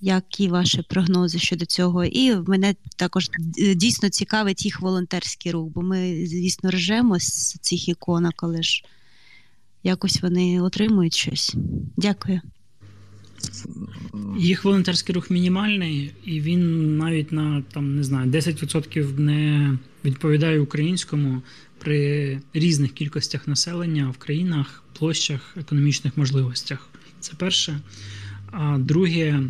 Які ваші прогнози щодо цього? І мене також е, дійсно цікавить їх волонтерський рух, бо ми, звісно, ржемо з цих іконок, але ж якось вони отримують щось. Дякую. Їх волонтерський рух мінімальний, і він навіть на там не знаю 10% не відповідає українському при різних кількостях населення в країнах, площах, економічних можливостях. Це перше. А друге.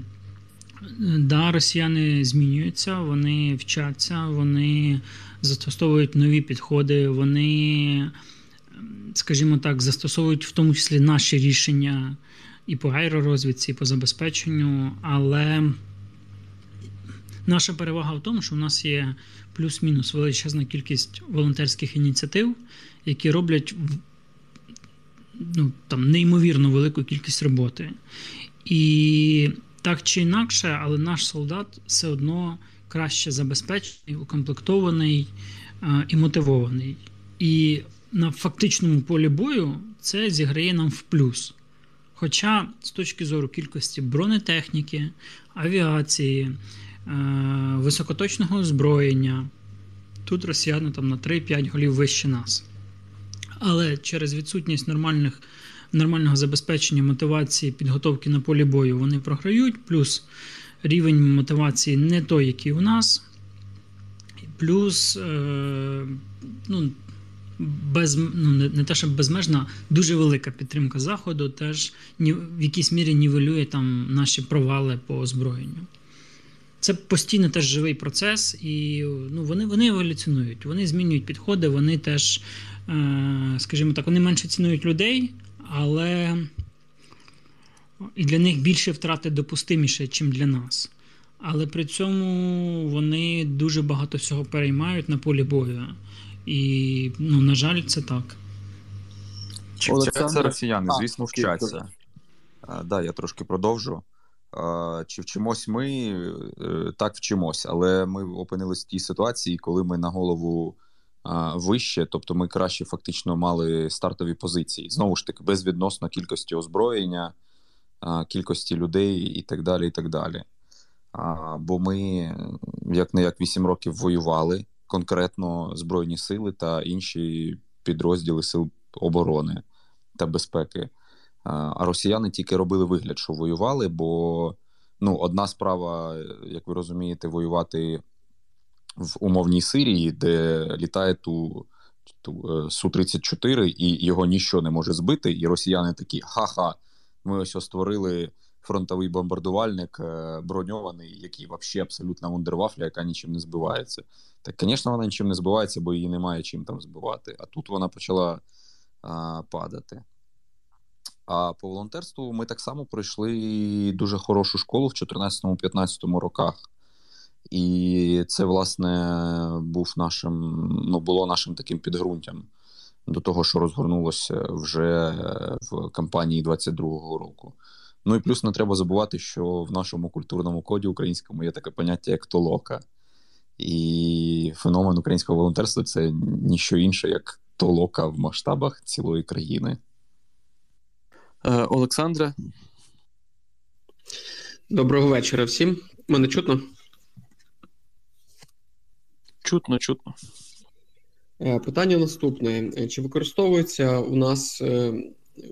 Да, росіяни змінюються, вони вчаться, вони застосовують нові підходи, вони, скажімо так, застосовують в тому числі наші рішення і по аеророзвідці, і по забезпеченню. Але наша перевага в тому, що в нас є плюс-мінус величезна кількість волонтерських ініціатив, які роблять ну, там, неймовірно велику кількість роботи. І так чи інакше, але наш солдат все одно краще забезпечений, укомплектований е, і мотивований. І на фактичному полі бою це зіграє нам в плюс. Хоча, з точки зору кількості бронетехніки, авіації, е, високоточного озброєння, тут росіяни там на 3-5 голів вище нас. Але через відсутність нормальних нормального забезпечення мотивації підготовки на полі бою вони програють, плюс рівень мотивації не той, який у нас, плюс е, ну, без, ну, не, не те, що безмежна, дуже велика підтримка Заходу, теж ні, в якійсь мірі нівелює там наші провали по озброєнню. це постійно теж живий процес, і ну, вони вони еволюціонують, вони змінюють підходи, вони теж, е, скажімо так, вони менше цінують людей, але і для них більше втрати допустиміше, ніж для нас. Але при цьому вони дуже багато всього переймають на полі бою. І, ну, на жаль, це так. Чи вчаться росіяни? Звісно, вчаться. Так, да, я трошки продовжу. Чи вчимось ми е, так вчимось, але ми опинилися в тій ситуації, коли ми на голову вище, тобто ми краще фактично мали стартові позиції. Знову ж таки, безвідносно кількості озброєння, кількості людей і так далі. і так далі. Бо ми, як не як 8 років воювали конкретно Збройні сили та інші підрозділи сил оборони та безпеки. А росіяни тільки робили вигляд, що воювали, бо ну, одна справа, як ви розумієте, воювати в умовній Сирії, де літає ту, ту е, Су-34, і його ніщо не може збити. І росіяни такі: ха-ха, ми ось створили фронтовий бомбардувальник е, броньований, який взагалі абсолютно вундервафля, яка нічим не збивається. Так, звісно, вона нічим не збивається, бо її немає чим там збивати. А тут вона почала а, падати. А по волонтерству ми так само пройшли дуже хорошу школу в 2014-2015 роках. І це, власне, був нашим, ну, було нашим таким підґрунтям до того, що розгорнулося вже в кампанії 22-го року. Ну і плюс не треба забувати, що в нашому культурному коді українському є таке поняття, як толока. І феномен українського волонтерства це ніщо інше, як толока в масштабах цілої країни. Е, Олександре. Доброго вечора всім. Мене чутно? Чутно, чутно. Е, питання наступне: чи використовуються у нас е,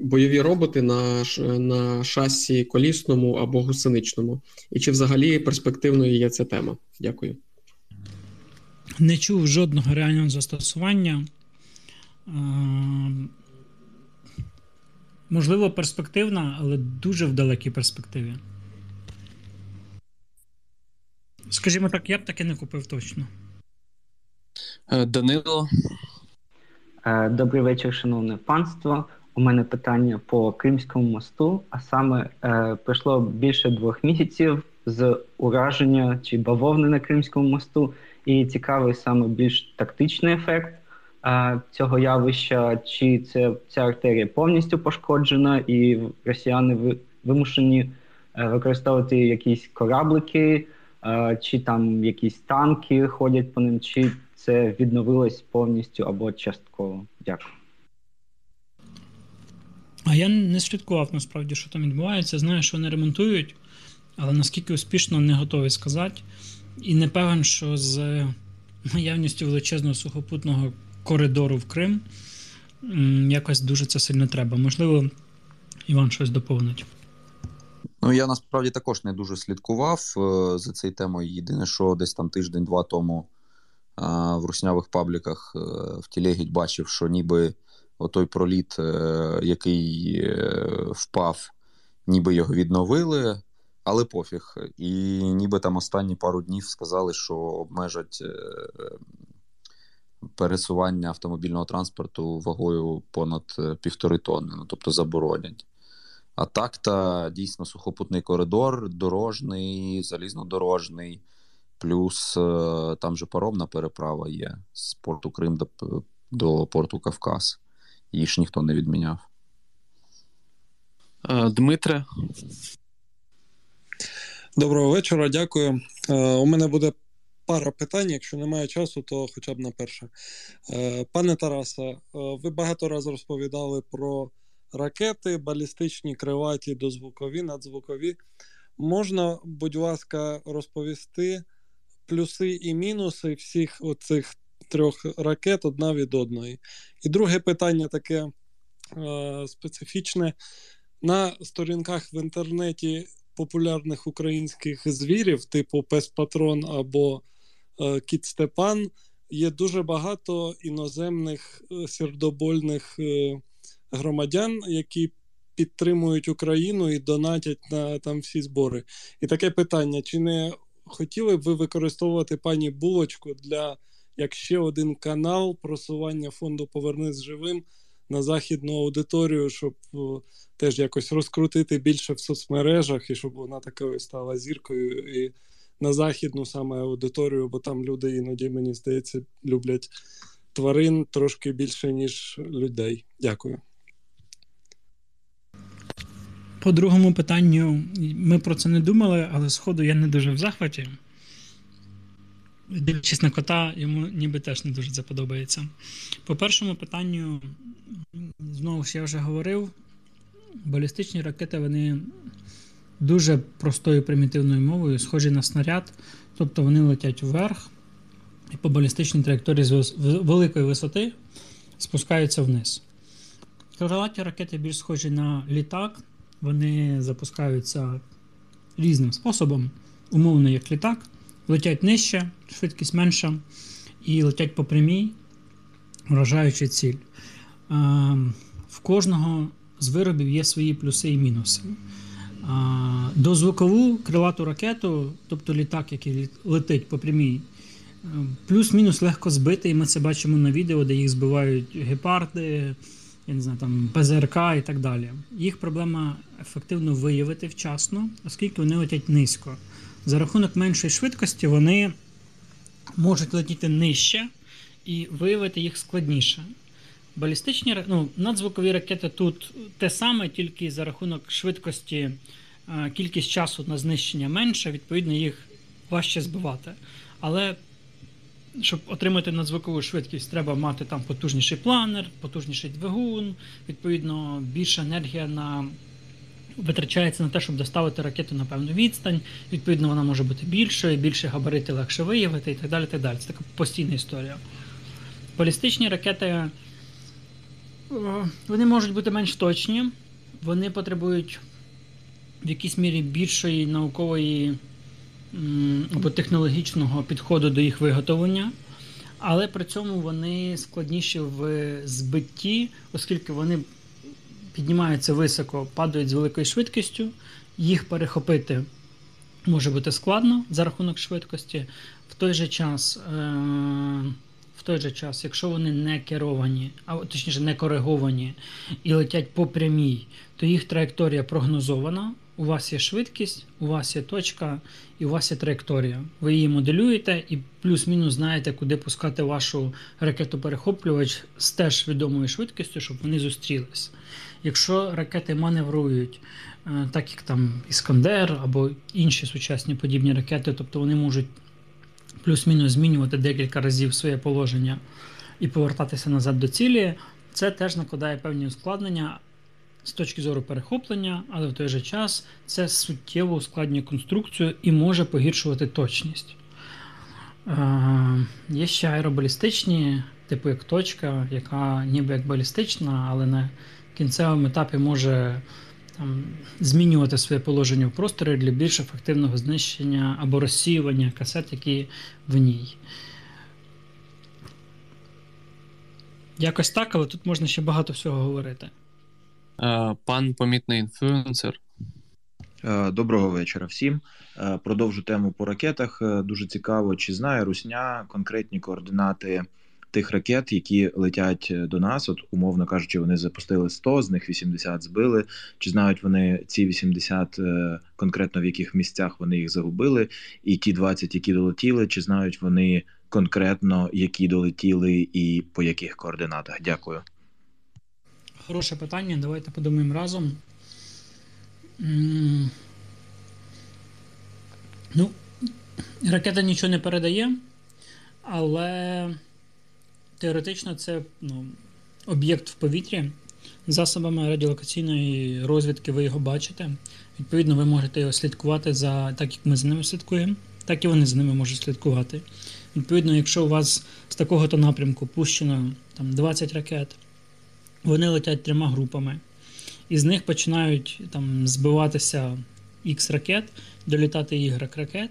бойові роботи на на шасі колісному або гусеничному? І чи взагалі перспективною є ця тема? Дякую. Не чув жодного реального застосування. Можливо, перспективна, але дуже в далекій перспективі. Скажімо так, я б таки не купив точно. Е, Данило. Е, добрий вечір, шановне панство. У мене питання по Кримському мосту, а саме е, пройшло більше двох місяців з ураження чи бавовни на Кримському мосту, і цікавий саме більш тактичний ефект е, цього явища, чи це ця артерія повністю пошкоджена, і росіяни вимушені е, використовувати якісь кораблики, е, чи там якісь танки ходять по ним, чи це відновилось повністю або частково. Дякую. А я не слідкував насправді, що там відбувається. Знаю, що вони ремонтують, але наскільки успішно не готовий сказати. І не певен, що з наявністю величезного сухопутного коридору в Крим якось дуже це сильно треба. Можливо, Іван щось доповнить. Ну, я насправді також не дуже слідкував е, за цією темою. Єдине, що десь там тиждень-два тому е, в руснявих пабліках е, в Тілегідь бачив, що ніби отой проліт, е, який е, впав, ніби його відновили, але пофіг. І ніби там останні пару днів сказали, що обмежать е, пересування автомобільного транспорту вагою понад півтори тонни, ну тобто заборонять. А так та дійсно сухопутний коридор, дорожний, залізнодорожний, плюс там же паромна переправа є з порту Крим до, до порту Кавказ її ж ніхто не відміняв. Е, Дмитре. Доброго вечора, дякую. Е, у мене буде пара питань. Якщо немає часу, то хоча б на перше. Е, пане Тарасе, ви багато разів розповідали про ракети, балістичні, криваті, дозвукові, надзвукові. Можна, будь ласка, розповісти плюси і мінуси всіх оцих трьох ракет одна від одної. І друге питання таке е, специфічне. На сторінках в інтернеті популярних українських звірів, типу Пес Патрон або е, Кіт Степан, є дуже багато іноземних е, сердобольних е, громадян, які підтримують Україну і донатять на там всі збори. І таке питання: чи не хотіли б ви використовувати пані Булочку для як ще один канал просування фонду Повернись живим на західну аудиторію, щоб теж якось розкрутити більше в соцмережах і щоб вона такою стала зіркою і на західну саме аудиторію, бо там люди іноді, мені здається, люблять тварин трошки більше, ніж людей. Дякую. По другому питанню ми про це не думали, але сходу я не дуже в захваті. Дивлячись на кота, йому ніби теж не дуже це подобається. По першому питанню, знову ж я вже говорив, балістичні ракети вони дуже простою примітивною мовою, схожі на снаряд, тобто вони летять вверх і по балістичній траєкторії з великої висоти спускаються вниз. Крилаті ракети більш схожі на літак, вони запускаються різним способом, умовно, як літак, летять нижче, швидкість менша, і летять по прямій, вражаючи ціль. В кожного з виробів є свої плюси і мінуси. Дозвукову крилату ракету, тобто літак, який летить по прямій, плюс-мінус легко збити, і ми це бачимо на відео, де їх збивають гепарди, я не знаю, там ПЗРК і так далі. Їх проблема ефективно виявити вчасно, оскільки вони летять низько. За рахунок меншої швидкості вони можуть летіти нижче і виявити їх складніше. Балістичні ну, надзвукові ракети тут те саме, тільки за рахунок швидкості кількість часу на знищення менша, відповідно, їх важче збивати. Але щоб отримати надзвукову швидкість, треба мати там потужніший планер, потужніший двигун, відповідно, більша енергія на витрачається на те, щоб доставити ракету на певну відстань. Відповідно, вона може бути більшою, більше габарити легше виявити і так далі. так далі. Це така постійна історія. Балістичні ракети вони можуть бути менш точні, вони потребують в якійсь мірі більшої наукової або технологічного підходу до їх виготовлення, але при цьому вони складніші в збитті, оскільки вони піднімаються високо, падають з великою швидкістю, їх перехопити може бути складно за рахунок швидкості. В той же час, е, в той же час, якщо вони не керовані, а точніше не кориговані і летять по прямій, то їх траєкторія прогнозована. У вас є швидкість, у вас є точка і у вас є траєкторія. Ви її моделюєте і плюс-мінус знаєте, куди пускати вашу ракету-перехоплювач з теж відомою швидкістю, щоб вони зустрілись. Якщо ракети маневрують, е, так як там Іскандер або інші сучасні подібні ракети, тобто вони можуть плюс-мінус змінювати декілька разів своє положення і повертатися назад до цілі, це теж накладає певні ускладнення з точки зору перехоплення, але в той же час це суттєво ускладнює конструкцію і може погіршувати точність. Е, Є ще аеробалістичні, типу як точка, яка ніби як балістична, але на кінцевому етапі може там, змінювати своє положення в просторі для більш ефективного знищення або розсіювання касет, які в ній. Якось так, але тут можна ще багато всього говорити. Пан помітний інфлюенсер. Доброго вечора всім. Продовжу тему по ракетах. Дуже цікаво, чи знає Русня конкретні координати тих ракет, які летять до нас. От, умовно кажучи, вони запустили 100, з них 80 збили. Чи знають вони ці 80 конкретно в яких місцях вони їх загубили? І ті 20, які долетіли, чи знають вони конкретно, які долетіли і по яких координатах? Дякую. Хороше питання. Давайте подумаємо разом. Ну, ракета нічого не передає, але теоретично це ну, об'єкт в повітрі. Засобами радіолокаційної розвідки ви його бачите. Відповідно, ви можете його слідкувати за так, як ми за ними слідкуємо, так і вони за ними можуть слідкувати. Відповідно, якщо у вас з такого-то напрямку пущено там, 20 ракет, вони летять трьома групами, і з них починають там збиватися X ракет, долітати Y ракет,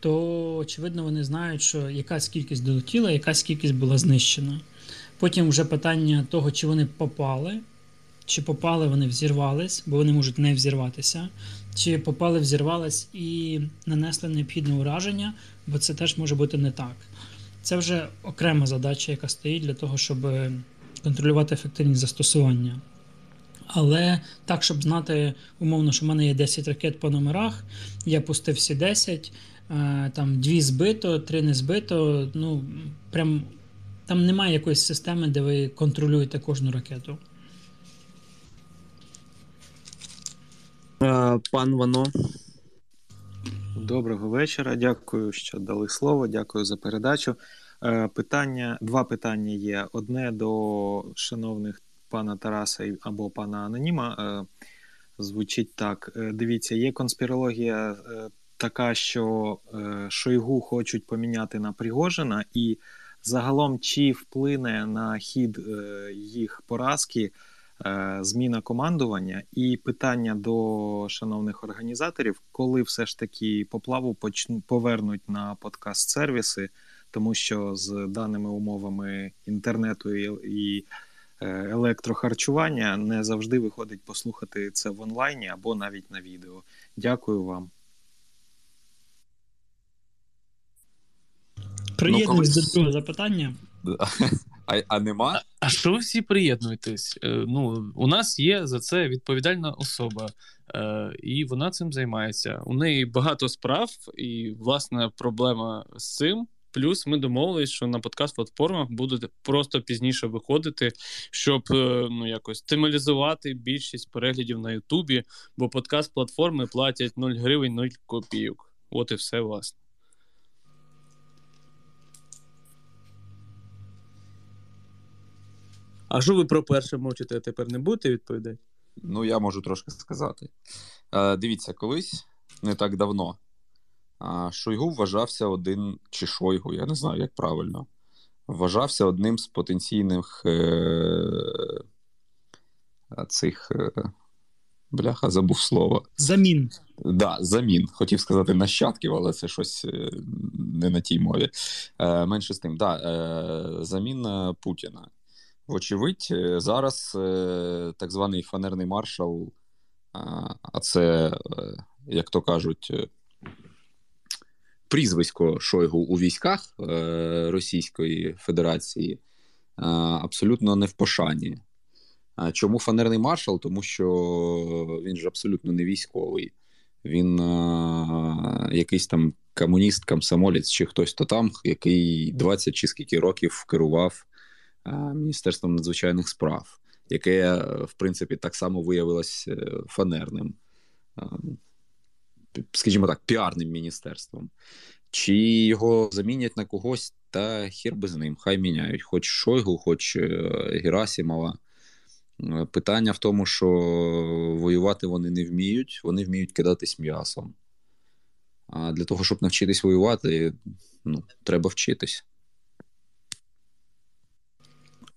то очевидно вони знають, що якась кількість долетіла, якась кількість була знищена. Потім вже питання того, чи вони попали, чи попали вони взірвались, бо вони можуть не взірватися, чи попали, взірвались і нанесли необхідне ураження, бо це теж може бути не так. Це вже окрема задача, яка стоїть для того, щоб контролювати ефективність застосування. Але так, щоб знати, умовно, що в мене є 10 ракет по номерах, я пустив всі 10, е, там 2 збито, 3 не збито. Ну, прям там немає якоїсь системи, де ви контролюєте кожну ракету. Е, пан Вано. Доброго вечора. Дякую, що дали слово. Дякую за передачу. Е, питання, два питання є: одне до шановних пана Тараса або пана Аноніма. Е, звучить так: дивіться, є конспірологія така, що Шойгу хочуть поміняти на Пригожина, і загалом чи вплине на хід їх поразки. Е, зміна командування і питання до шановних організаторів, коли все ж таки поплаву повернуть на подкаст-сервіси, тому що з даними умовами інтернету і, е, електрохарчування не завжди виходить послухати це в онлайні або навіть на відео. Дякую вам. Приєднуюсь ну, до другого запитання. А а нема? А що ви всі приєднуєтесь? Е, ну, У нас є за це відповідальна особа, е, і вона цим займається. У неї багато справ, і власне проблема з цим. Плюс ми домовились, що на подкаст-платформах будуть просто пізніше виходити, щоб е, ну якось стималізувати більшість переглядів на Ютубі, бо подкаст-платформи платять 0 гривень 0 копійок. От і все власне. А що ви про перше мовчите, а тепер не будете відповідати? Ну, я можу трошки сказати. Е, Дивіться, колись не так давно. Шойгу вважався один, чи Шойгу, я не знаю, як правильно. Вважався одним з потенційних е, цих. Е, бляха, забув слово. Замін. Да, замін. Хотів сказати нащадків, але це щось е, не на тій мові. Е, Менше з тим, да, е, замін Путіна. Вочевидь, е, зараз е, так званий фанерний маршал, а це, е, як то кажуть, прізвисько Шойгу у військах Російської Федерації абсолютно не в пошані. Чому фанерний маршал? Тому що він ж абсолютно не військовий. Він якийсь там комуніст, комсомолець чи хтось то там, який 20 чи скільки років керував Міністерством надзвичайних справ, яке, в принципі, так само виявилось е, фанерним, скажімо так, піарним міністерством. Чи його замінять на когось, та хір би з ним, хай міняють, хоч Шойгу, хоч е, Герасімова. Е, питання в тому, що воювати вони не вміють, вони вміють кидатись м'ясом. А для того, щоб навчитись воювати, ну, треба вчитись.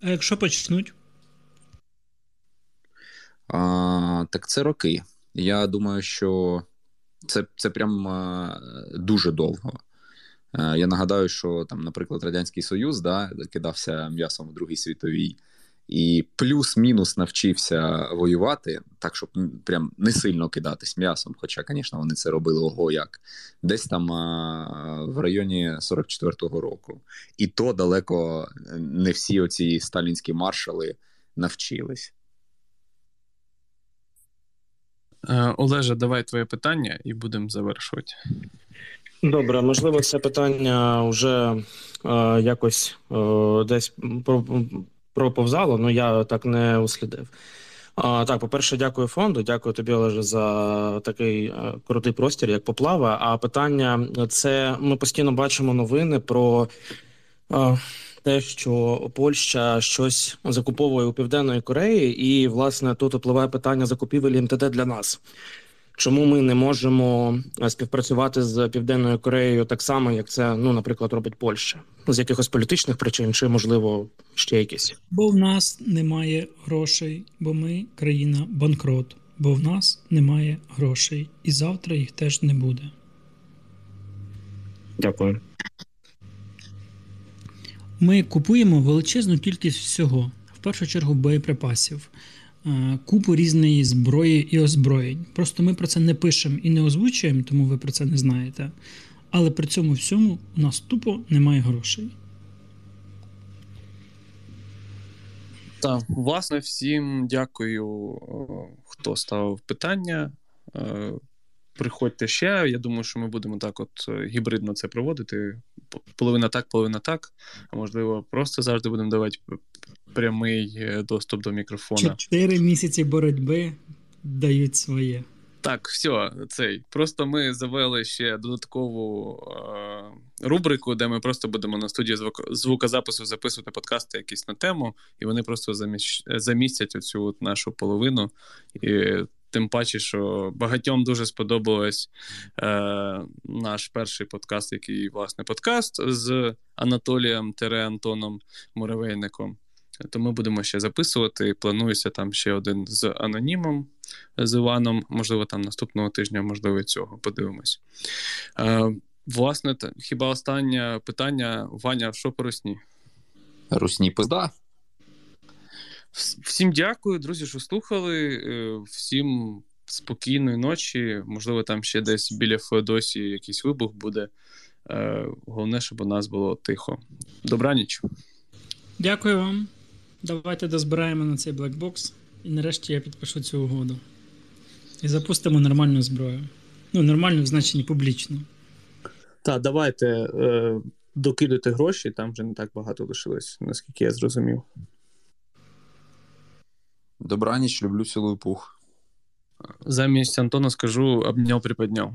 А якщо почнуть? А, Так це роки. Я думаю, що це це прям дуже довго. Я нагадаю, що там, наприклад, Радянський Союз да, кидався м'ясом в Другій світовій і плюс-мінус навчився воювати, так щоб прям не сильно кидатись м'ясом. Хоча, звісно, вони це робили ого як десь там а, в районі 44-го року. І то далеко не всі оці сталінські маршали навчились. Е, Олеже, давай твоє питання і будемо завершувати. Добре, можливо, це питання вже е, якось е, десь проповзало, але я так не услідив. А, Так, по-перше, дякую фонду. Дякую тобі, Олеже, за такий е, крутий простір, як поплава. А питання це ми постійно бачимо новини про а, те, що Польща щось закуповує у Південної Кореї, і власне тут впливає питання закупівель МТД для нас. Чому ми не можемо е, співпрацювати з Південною Кореєю так само, як це, ну, наприклад, робить Польща, з якихось політичних причин, чи можливо ще якісь? Бо в нас немає грошей, бо ми країна банкрот, бо в нас немає грошей, і завтра їх теж не буде. Дякую. Ми купуємо величезну кількість всього, в першу чергу боєприпасів. Е, купу різної зброї і озброєнь. Просто ми про це не пишемо і не озвучуємо, тому ви про це не знаєте. Але при цьому всьому у нас тупо немає грошей. Так, власне, всім дякую, хто ставив питання. Приходьте ще. Я думаю, що ми будемо так, от е, гібридно це проводити. Половина так, половина так. А можливо, просто завжди будемо давати прямий е, доступ до мікрофона. Чотири місяці боротьби дають своє. Так, все, цей. Просто ми завели ще додаткову е, рубрику, де ми просто будемо на студії звук, звукозапису записувати подкасти якісь на тему, і вони просто заміщ, замістять оцю от нашу половину. І Тим паче, що багатьом дуже сподобалось е, наш перший подкаст, який власне подкаст з Анатолієм Тере Антоном Муравейником. То ми будемо ще записувати. Планується там ще один з анонімом з Іваном. Можливо, там наступного тижня, можливо, цього подивимось. Е, Власне, хіба останнє питання, Ваня, що по русні? Русні пизда. Всім дякую, друзі, що слухали. Е, всім спокійної ночі. Можливо, там ще десь біля Феодосії якийсь вибух буде. Е, головне, щоб у нас було тихо. Добраніч. Дякую вам. Давайте дозбираємо на цей блекбокс. І нарешті я підпишу цю угоду. І запустимо нормальну зброю. Ну, нормальну в значенні публічну. Так, давайте е, докидати гроші, там вже не так багато лишилось, наскільки я зрозумів. Добраніч, люблю цілую пух. Замість Антона скажу обняв приподняв.